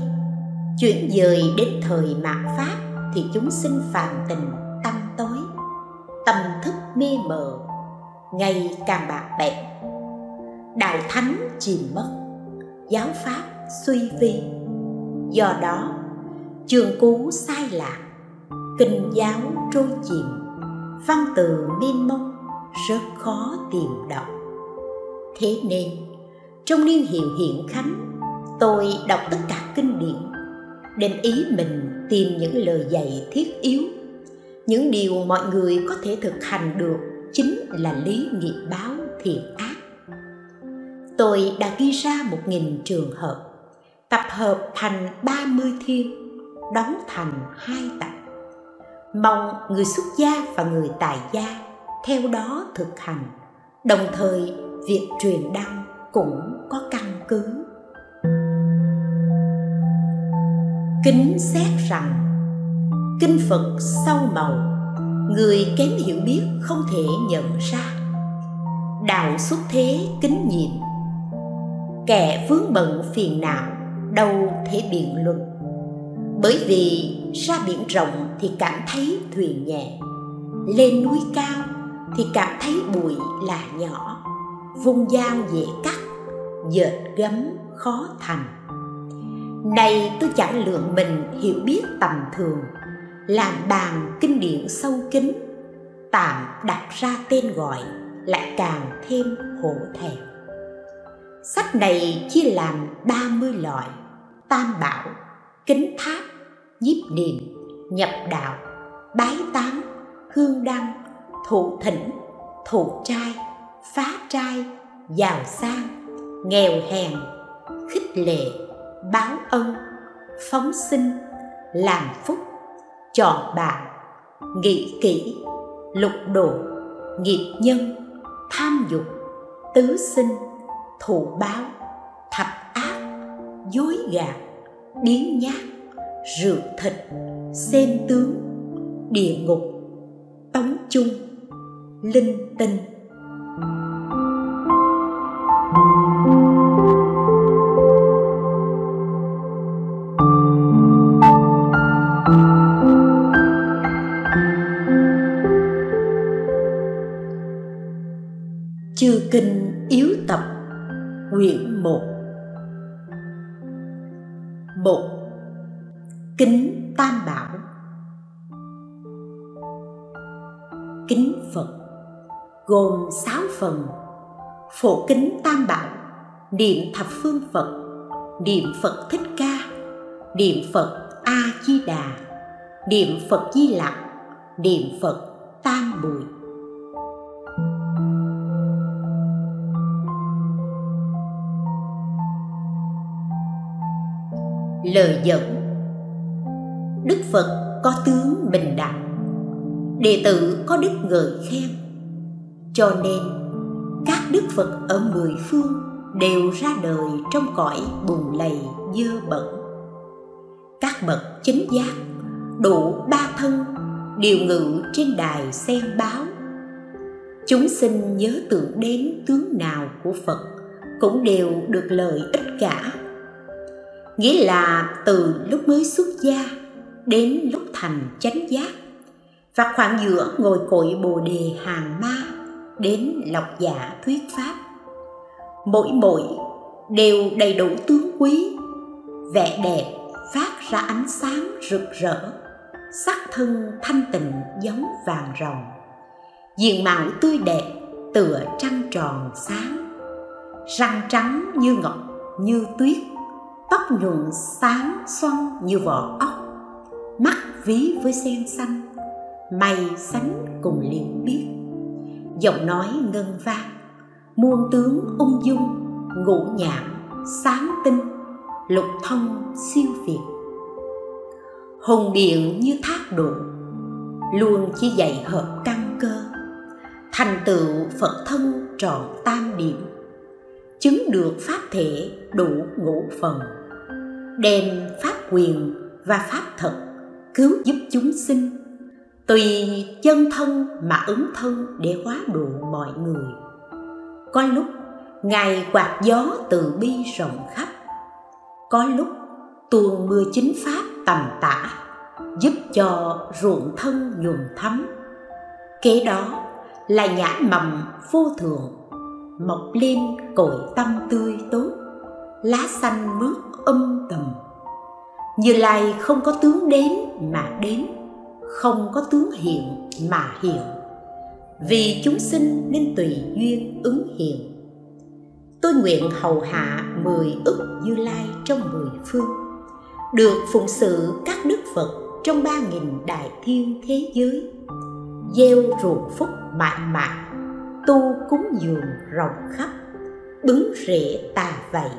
Speaker 1: chuyển dời đến thời mạt Pháp thì chúng sinh phàm tình tâm tối, tâm thức mê mờ, ngày càng bạc bẽn. Đạo thánh chìm mất, giáo pháp suy vi. Do đó, trường cú sai lạc, kinh giáo trôi chìm, văn từ mênh mông rất khó tìm đọc. Thế nên, trong niên hiệu hiện khánh, tôi đọc tất cả kinh điển đem ý mình tìm những lời dạy thiết yếu. Những điều mọi người có thể thực hành được chính là lý nghiệp báo thiện ác. Tôi đã ghi ra một nghìn trường hợp, tập hợp thành ba mươi thiên, đóng thành hai tập. Mong người xuất gia và người tại gia theo đó thực hành. Đồng thời, việc truyền đăng cũng có căn cứ. Kính xét rằng, kinh phật sâu màu, người kém hiểu biết không thể nhận ra. Đạo xuất thế kính nhiệm kẻ vướng bận phiền não đâu thể biện luận. Bởi vì ra biển rộng thì cảm thấy thuyền nhẹ, lên núi cao thì cảm thấy bụi là nhỏ, vung dao dễ cắt, dệt gấm khó thành này tôi chẳng lượng mình hiểu biết tầm thường. Làm bàn kinh điển sâu kín, tạm đặt ra tên gọi lại càng thêm hổ thẹn. Sách này chia làm 30 loại, tam bảo, kính tháp, nhiếp niệm, nhập đạo, bái tán, hương đăng, thụ thỉnh, thụ trai, phá trai, giàu sang, nghèo hèn, khích lệ báo ân, phóng sinh, làm phúc. Chọn bạn, nghĩ kỹ, lục độ, nghiệp nhân, tham dục, tứ sinh, thụ báo, thập ác, dối gạt biến nhát rượu thịt, xem tướng, địa ngục, tống chung, linh tinh. Chư Kinh Yếu Tập, Quyển 1 một Kính Tam Bảo. Kính Phật, gồm sáu phần. Phổ kính Tam Bảo, Niệm thập phương Phật, Niệm Phật Thích Ca, Niệm Phật A-di-đà Niệm Phật Di Lặc, Niệm Phật Tam Bùi. Lời dẫn đức phật có tướng bình đẳng. Đệ tử có đức ngợi khen. Cho nên, các đức phật ở mười phương đều ra đời trong cõi bùn lầy dơ bẩn. Các bậc chính giác đủ ba thân đều ngự trên đài sen báo. Chúng sinh nhớ tưởng đến tướng nào của phật cũng đều được lợi ích cả nghĩa là từ lúc mới xuất gia đến lúc thành chánh giác. Và khoảng giữa ngồi cội bồ đề hàng ma đến lọc giả dạ thuyết pháp. Mỗi mỗi đều đầy đủ tướng quý, vẻ đẹp phát ra ánh sáng rực rỡ, sắc thân thanh tịnh giống vàng rồng diện mạo tươi đẹp, tựa trăng tròn sáng, răng trắng như ngọc, như tuyết tóc nhuộm sáng xoăn như vỏ ốc, mắt ví với sen xanh, mày sánh cùng liền biết. Giọng nói ngân vang, muôn tướng ung dung, ngũ nhạc sáng tinh, lục thông siêu việt. Hồn điện như thác độ luôn chỉ dạy hợp căn cơ. Thành tựu phật thân trọn tam điểm, chứng được pháp thể đủ ngũ phần đem pháp quyền và pháp thật cứu giúp chúng sinh. Tùy chân thân mà ứng thân để hóa độ mọi người. Có lúc ngài quạt gió từ bi rộng khắp. Có lúc tuôn mưa chính pháp tầm tả giúp cho ruộng thân nhuần thấm. Kế đó là nhã mầm vô thường mọc lên cội tâm tươi tốt lá xanh mướt âm tầm. Như lai không có tướng đến mà đến không có tướng hiện mà hiện vì chúng sinh nên tùy duyên ứng hiện tôi nguyện hầu hạ mười ức như lai trong mười phương, được phụng sự các đức phật trong ba nghìn đại thiên thế giới. Gieo ruộng phúc mãi mãi tu cúng dường rộng khắp bứng rễ tà vậy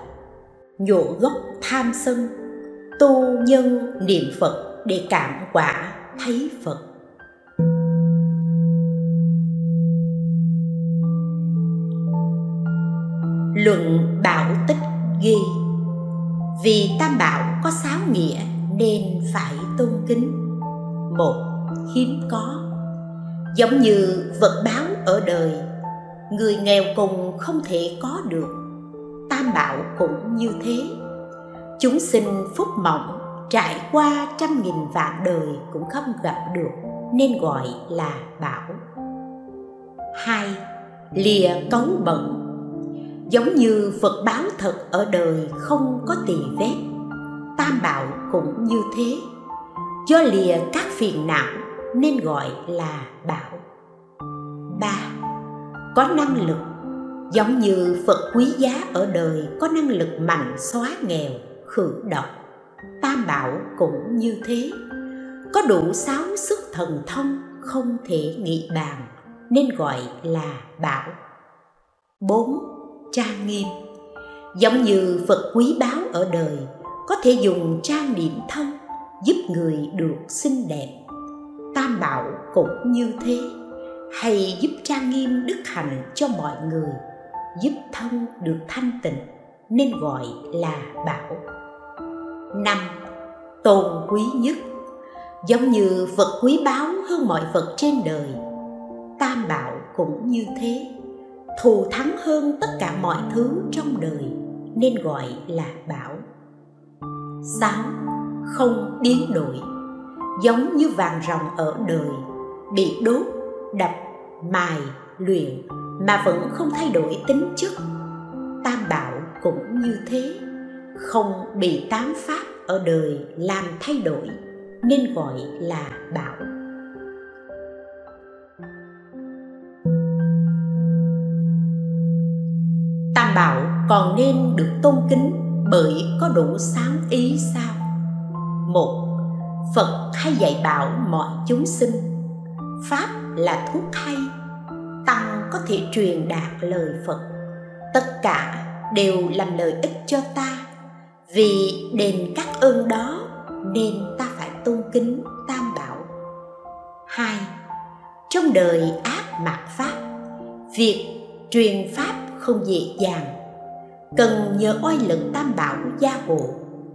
Speaker 1: nhổ gốc tham sân, tu nhân niệm phật để cảm quả thấy phật. Luận bảo tích ghi, vì tam bảo có sáu nghĩa nên phải tôn kính. Một, hiếm có, giống như vật báo ở đời, người nghèo cùng không thể có được tam bảo cũng như thế. Chúng sinh phúc mỏng trải qua trăm nghìn vạn đời cũng không gặp được, nên gọi là bảo. Hai, lìa cấu bận. Giống như phật báo thật ở đời không có tỳ vết, tam bảo cũng như thế. Do lìa các phiền não nên gọi là bảo. Ba, có năng lực giống như phật quý giá ở đời có năng lực mạnh xóa nghèo, khử độc. Tam bảo cũng như thế. Có đủ sáu sức thần thông không thể nghị bàn, nên gọi là bảo. Bốn, trang nghiêm. Giống như phật quý báu ở đời, có thể dùng trang điểm thân giúp người được xinh đẹp. Tam bảo cũng như thế. Hay giúp trang nghiêm đức hạnh cho mọi người giúp thân được thanh tịnh, nên gọi là bảo. Năm, tôn quý nhất. Giống như vật quý báu hơn mọi vật trên đời, tam bảo cũng như thế. Thù thắng hơn tất cả mọi thứ trong đời, nên gọi là bảo. Sáu, không biến đổi. Giống như vàng ròng ở đời, bị đốt, đập, mài, luyện mà vẫn không thay đổi tính chất. Tam bảo cũng như thế, không bị tám pháp ở đời làm thay đổi, nên gọi là bảo. Tam bảo còn nên được tôn kính bởi có đủ sáng ý sao? Một, phật hay dạy bảo mọi chúng sinh, pháp là thuốc hay tăng có thể truyền đạt lời phật. Tất cả đều làm lợi ích cho ta. Vì đền các ơn đó nên ta phải tôn kính tam bảo. Hai, trong đời ác mạt pháp, việc truyền pháp không dễ dàng. Cần nhờ oai lực tam bảo gia hộ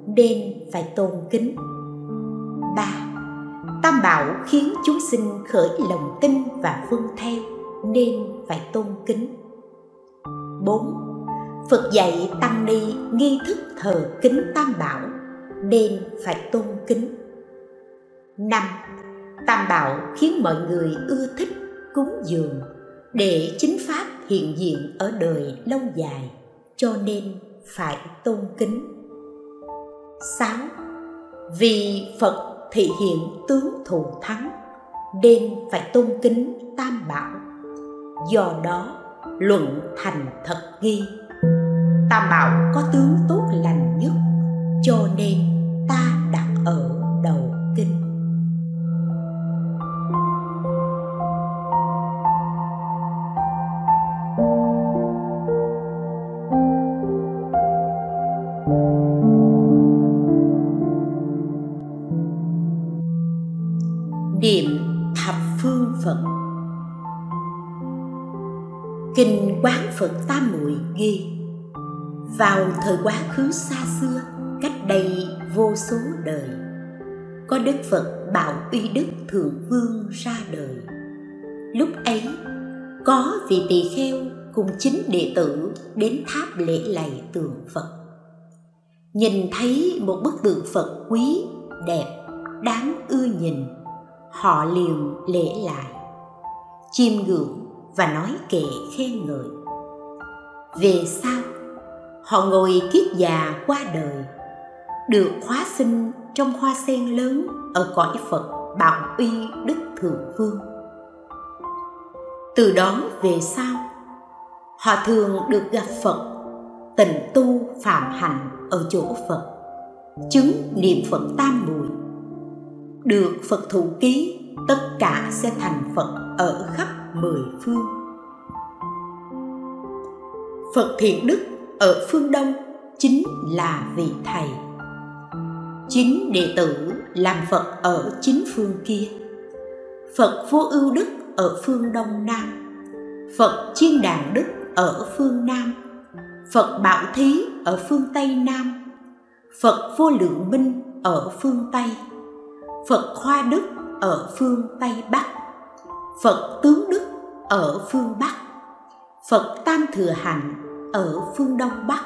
Speaker 1: nên phải tôn kính. Ba, tam bảo khiến chúng sinh khởi lòng tin và vâng theo nên phải tôn kính. Bốn, phật dạy tăng ni nghi thức thờ kính tam bảo, nên phải tôn kính. Năm, tam bảo khiến mọi người ưa thích cúng dường để chính pháp hiện diện ở đời lâu dài, cho nên phải tôn kính. Sáu, vì phật thị hiện tướng thù thắng, nên phải tôn kính tam bảo do đó, luận thành thật ghi tam bảo có tướng tốt lành nhất, cho nên ta đặt ở phật tam muội ghi vào thời quá khứ xa xưa, cách đây vô số đời, có đức phật bảo uy đức thượng vương ra đời. Lúc ấy, có vị tỳ kheo cùng chính đệ tử đến tháp lễ lạy tượng phật. Nhìn thấy một bức tượng phật quý, đẹp, đáng ưa nhìn, họ liền lễ lại, chiêm ngưỡng và nói kệ khen ngợi về sau, họ ngồi kiết già qua đời, được hóa sinh trong hoa sen lớn ở cõi phật bảo uy đức thượng vương. Từ đó về sau, họ thường được gặp phật, tịnh tu phạm hạnh ở chỗ phật, chứng niệm phật tam muội được phật thụ ký, tất cả sẽ thành phật ở khắp mười phương phật thiện đức ở phương đông chính là vị thầy. Chính đệ tử làm phật ở chính phương kia. Phật vô ưu đức ở phương đông nam. Phật chiên đàn đức ở phương nam. Phật bảo thí ở phương tây nam. Phật vô lượng minh ở phương tây. Phật khoa đức ở phương tây bắc. Phật tướng đức ở phương bắc. Phật tam thừa hạnh ở phương đông bắc.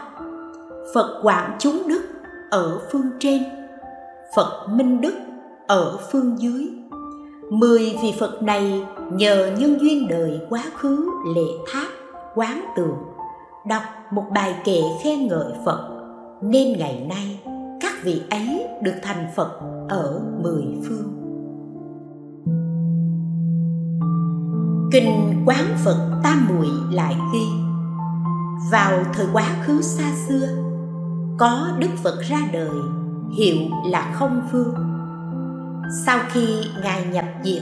Speaker 1: Phật quảng chúng đức ở phương trên. Phật minh đức ở phương dưới. Mười vị phật này nhờ nhân duyên đời quá khứ, lệ tháp, quán tường, đọc một bài kệ khen ngợi phật. Nên ngày nay, các vị ấy được thành phật ở mười phương. Kinh quán phật tam muội lại ghi vào thời quá khứ xa xưa. Có đức phật ra đời, hiệu là không phương sau khi ngài nhập diệt,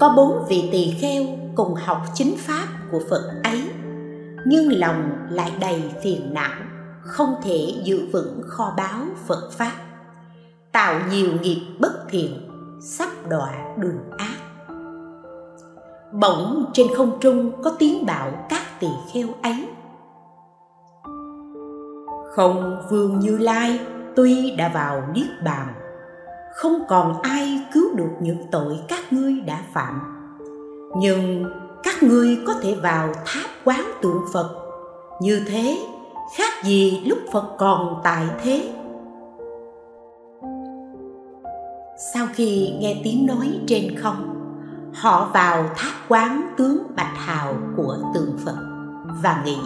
Speaker 1: có bốn vị tỳ kheo cùng học chính pháp của phật ấy, nhưng lòng lại đầy phiền não, không thể giữ vững kho báu phật pháp. Tạo nhiều nghiệp bất thiện, sắp đọa đường ác. Bỗng trên không trung có tiếng bạo các tỳ kheo ấy không vương như lai, tuy đã vào niết bàn. Không còn ai cứu được những tội các ngươi đã phạm. Nhưng các ngươi có thể vào tháp quán tượng phật. Như thế, khác gì lúc phật còn tại thế. Sau khi nghe tiếng nói trên không, họ vào tháp quán tướng bạch hào của tượng phật và nghĩ,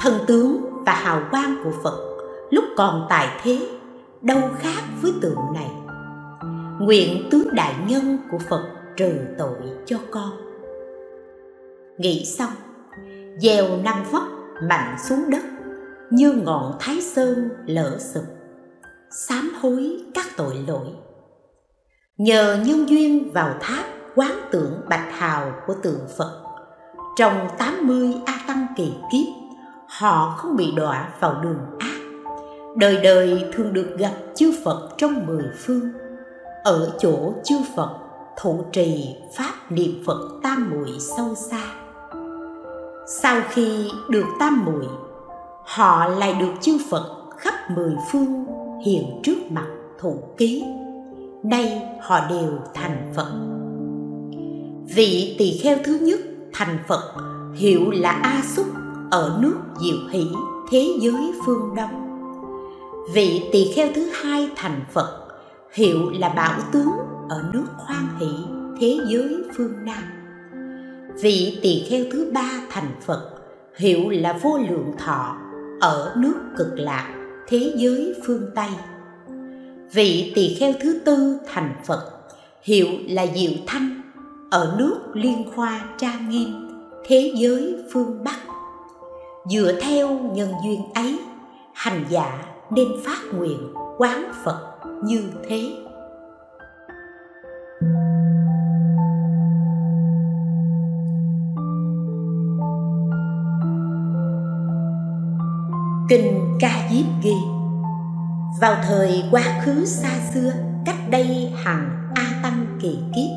Speaker 1: thần tướng và hào quang của phật lúc còn tại thế, đâu khác với tượng này. Nguyện tướng đại nhân của phật trừ tội cho con. Nghĩ xong, gieo năm vóc mạnh xuống đất, như ngọn thái sơn lỡ sụp, sám hối các tội lỗi. Nhờ nhân duyên vào tháp quán tưởng bạch hào của tượng Phật, trong 80 A Tăng kỳ kiếp họ không bị đọa vào đường ác. Đời đời thường được gặp chư Phật trong mười phương. Ở chỗ chư Phật, thụ trì pháp niệm Phật tam muội sâu xa. Sau khi được tam muội, họ lại được chư Phật khắp mười phương hiện trước mặt thụ ký. Nay họ đều thành Phật. Vị tỳ kheo thứ nhất thành Phật hiệu là A Xúc ở nước Diệu Hỷ thế giới phương Đông. Vị tỳ kheo thứ hai thành Phật, hiệu là Bảo Tướng ở nước khoan Hỷ thế giới phương Nam. Vị tỳ kheo thứ ba thành Phật, hiệu là Vô Lượng Thọ ở nước Cực Lạc thế giới phương Tây. Vị tỳ kheo thứ tư thành phật, hiệu là diệu thanh ở nước liên hoa trang nghiêm thế giới phương bắc dựa theo nhân duyên ấy, hành giả nên phát nguyện quán phật như thế. Kinh ca diếp ghi, vào thời quá khứ xa xưa, cách đây hàng a tăng kỳ kiếp,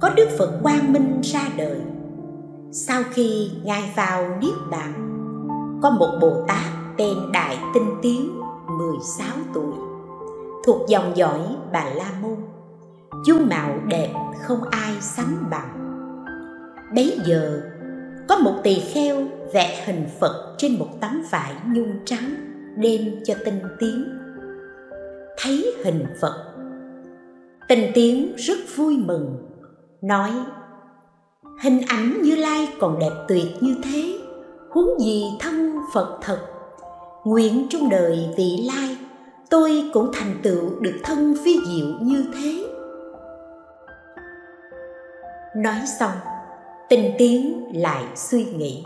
Speaker 1: có đức phật quang minh ra đời. Sau khi ngài vào niết bàn có một bồ tát tên đại tinh tiến 16 tuổi. Thuộc dòng dõi bà la môn. Dung mạo đẹp, không ai sánh bằng. Bấy giờ, có một tỳ kheo vẽ hình phật trên một tấm vải nhung trắng đem cho tinh tiến. Thấy hình phật, tinh tiến rất vui mừng, nói, hình ảnh như lai còn đẹp tuyệt như thế huống gì thân phật thật. Nguyện trong đời vị lai, tôi cũng thành tựu được thân phi diệu như thế. Nói xong tình tiến lại suy nghĩ.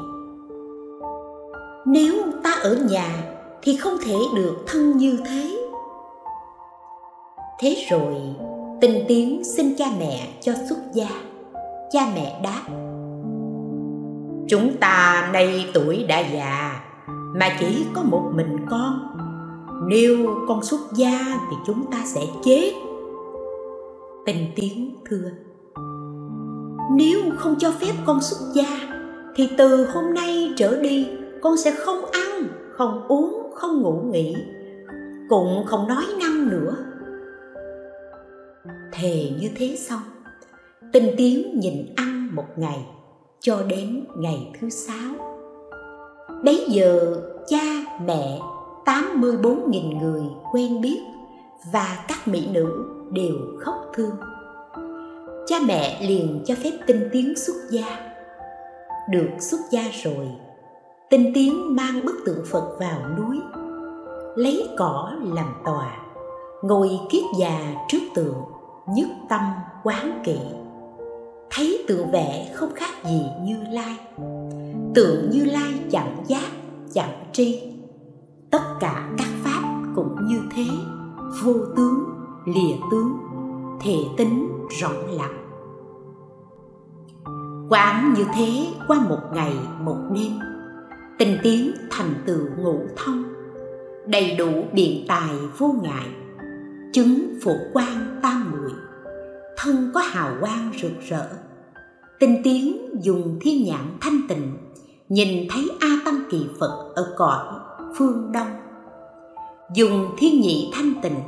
Speaker 1: Nếu ta ở nhà thì không thể được thân như thế. Thế rồi tình tiến xin cha mẹ cho xuất gia. Cha mẹ đáp chúng ta nay tuổi đã già, mà chỉ có một mình con. Nếu con xuất gia thì chúng ta sẽ chết. Tình tiến thưa. Nếu không cho phép con xuất gia, thì từ hôm nay trở đi, con sẽ không ăn, không uống, không ngủ nghỉ, cũng không nói năng nữa. Thề như thế xong tinh tiến nhìn ăn một ngày cho đến ngày thứ sáu. Bấy giờ, cha, mẹ 84.000 người quen biết và các mỹ nữ đều khóc thương. Cha, mẹ liền cho phép tinh tiến xuất gia. Được xuất gia rồi, tinh tiến mang bức tượng phật vào núi, lấy cỏ làm tòa, ngồi kiết già trước tượng, nhất tâm quán kỵ thấy tự vẽ không khác gì như lai. Tượng như lai chẳng giác, chẳng tri. Tất cả các pháp cũng như thế. Vô tướng, lìa tướng thể tính rộng lặng. Quán như thế qua một ngày, một đêm. Tinh tiến thành tựu ngũ thông. Đầy đủ biện tài vô ngại. Chứng phổ quan tam muội. Thân có hào quang rực rỡ tinh tiến dùng thiên nhãn thanh tịnh, nhìn thấy a tăng kỳ phật ở cõi phương đông. Dùng thiên nhị thanh tịnh,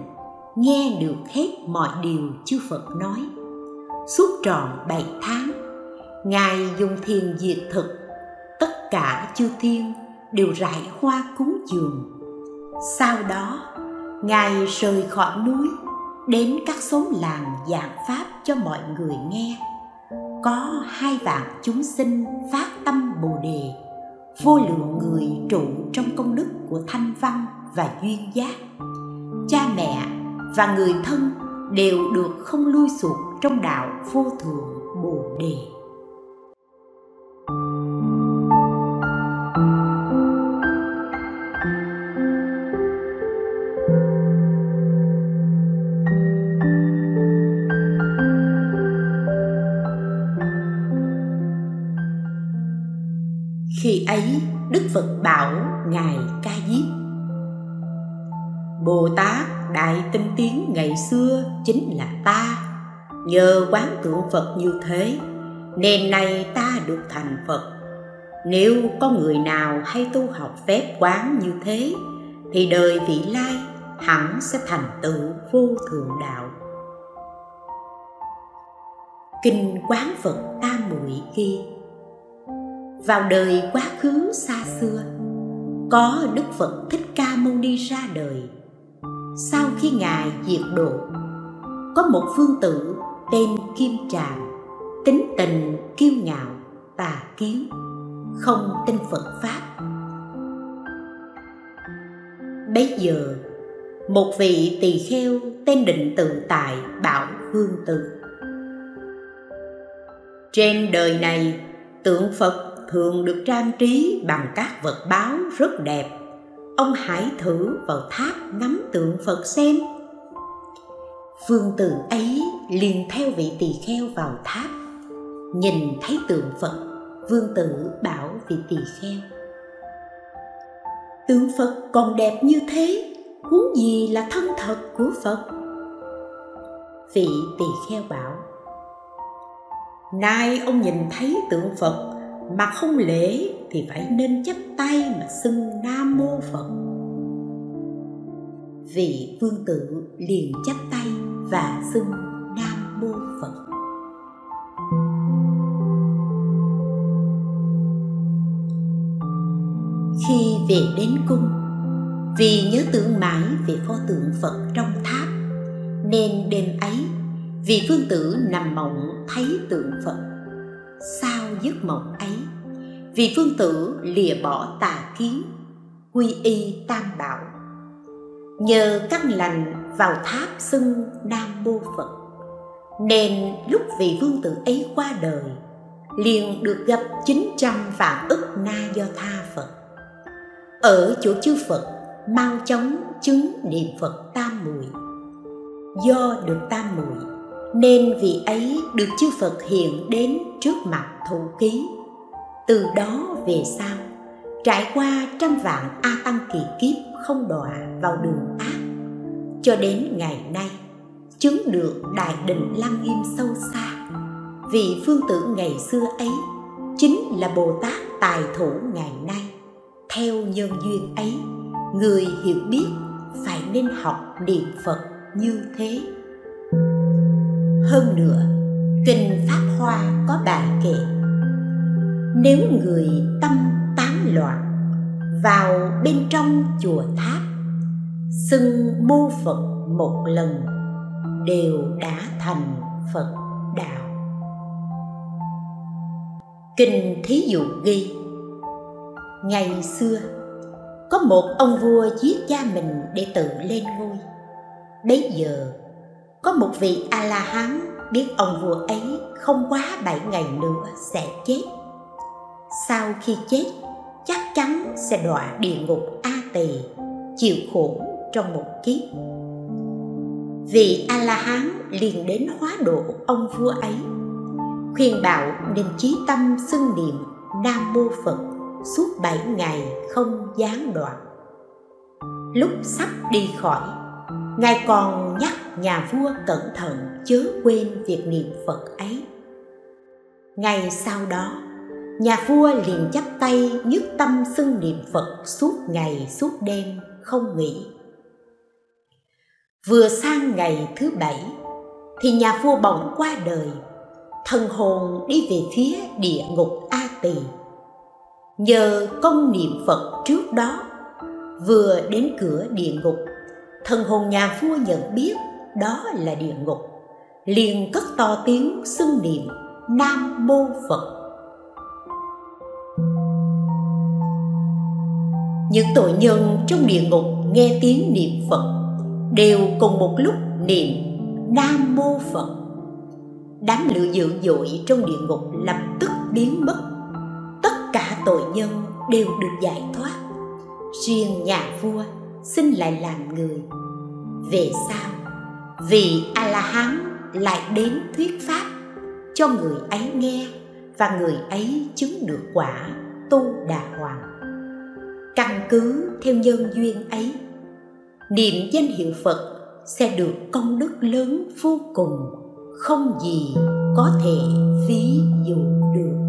Speaker 1: nghe được hết mọi điều chư phật nói. Suốt tròn bảy tháng, ngài dùng thiền diệt thực, tất cả chư thiên đều rải hoa cúng dường. Sau đó, ngài rời khỏi núi, đến các xóm làng giảng pháp cho mọi người nghe có hai vạn chúng sinh phát tâm bồ đề, vô lượng người trụ trong công đức của thanh văn và duyên giác. Cha mẹ và người thân đều được không lui sụt trong đạo vô thượng bồ đề. Đại tinh tiến ngày xưa chính là ta. Nhờ quán tượng phật như thế nên nay ta được thành phật. Nếu có người nào hay tu học phép quán như thế, thì đời vị lai hẳn sẽ thành tựu vô thượng đạo. Kinh quán phật tam muội ghi, vào đời quá khứ xa xưa, có đức phật thích ca mâu ni ra đời sau khi ngài diệt độ, có một phương tử tên kim tràng tính tình, kiêu ngạo, tà kiến, không tin phật pháp. Bấy giờ, một vị tỳ kheo tên định tự tại bảo phương tử. Trên đời này, tượng phật thường được trang trí bằng các vật báo rất đẹp ông hãy thử vào tháp ngắm tượng phật xem. Vương tử ấy liền theo vị tỳ kheo vào tháp, nhìn thấy tượng phật vương tử bảo vị tỳ kheo, tượng phật còn đẹp như thế, huống gì là thân thật của phật? Vị tỳ kheo bảo, nay ông nhìn thấy tượng phật mà không lễ thì phải nên chắp tay mà xưng nam mô phật. Vị vương tử liền chắp tay và xưng nam mô phật. Khi về đến cung, vì nhớ tưởng mãi về pho tượng phật trong tháp, nên đêm ấy, vị vương tử nằm mộng thấy tượng phật sau giấc mộng ấy vị vương tử lìa bỏ tà kiến quy y tam bảo nhờ căn lành vào tháp xưng nam mô phật, nên lúc vị vương tử ấy qua đời, liền được gặp 900 vạn ức na do tha Phật. Ở chỗ chư Phật, mau chóng chứng niệm Phật tam muội. Do được tam muội, nên vị ấy được chư Phật hiện đến trước mặt thủ ký. Từ đó về sau, trải qua trăm vạn A Tăng kỳ kiếp không đọa vào đường ác, cho đến ngày nay chứng được đại định lăng nghiêm sâu xa. Vị phương tử ngày xưa ấy chính là Bồ Tát tài thủ ngày nay. Theo nhân duyên ấy, người hiểu biết phải nên học niệm Phật như thế hơn nữa kinh pháp hoa có bài kệ nếu người tâm tán loạn vào bên trong chùa tháp, xưng mô phật một lần đều đã thành phật đạo. Kinh thí dụ ghi, ngày xưa, có một ông vua giết cha mình để tự lên ngôi. Bấy giờ, có một vị a la hán biết ông vua ấy không quá bảy ngày nữa sẽ chết sau khi chết, chắc chắn sẽ đọa địa ngục a tỳ, chịu khổ trong một kiếp. Vị a la hán liền đến hóa độ ông vua ấy, khuyên bảo nên chí tâm xưng niệm nam mô phật suốt bảy ngày không gián đoạn. Lúc sắp đi khỏi, ngài còn nhắc nhà vua cẩn thận chớ quên việc niệm phật ấy. Ngày sau đó nhà vua liền chắp tay nhất tâm xưng niệm phật suốt ngày suốt đêm, không nghỉ. Vừa sang ngày thứ bảy, thì nhà vua bỗng qua đời. Thần hồn đi về phía địa ngục a tỳ. Nhờ công niệm phật trước đó, vừa đến cửa địa ngục, thần hồn nhà vua nhận biết đó là địa ngục, liền cất to tiếng xưng niệm nam mô phật. Những tội nhân trong địa ngục nghe tiếng niệm phật, đều cùng một lúc niệm nam mô phật. Đám lửa dữ dội trong địa ngục lập tức biến mất. Tất cả tội nhân đều được giải thoát. Riêng nhà vua xin lại làm người. Về sau vì a la hán lại đến thuyết pháp cho người ấy nghe và người ấy chứng được quả tu đà hoàng căn cứ theo nhân duyên ấy. Niệm danh hiệu phật sẽ được công đức lớn vô cùng, không gì có thể ví dụ được.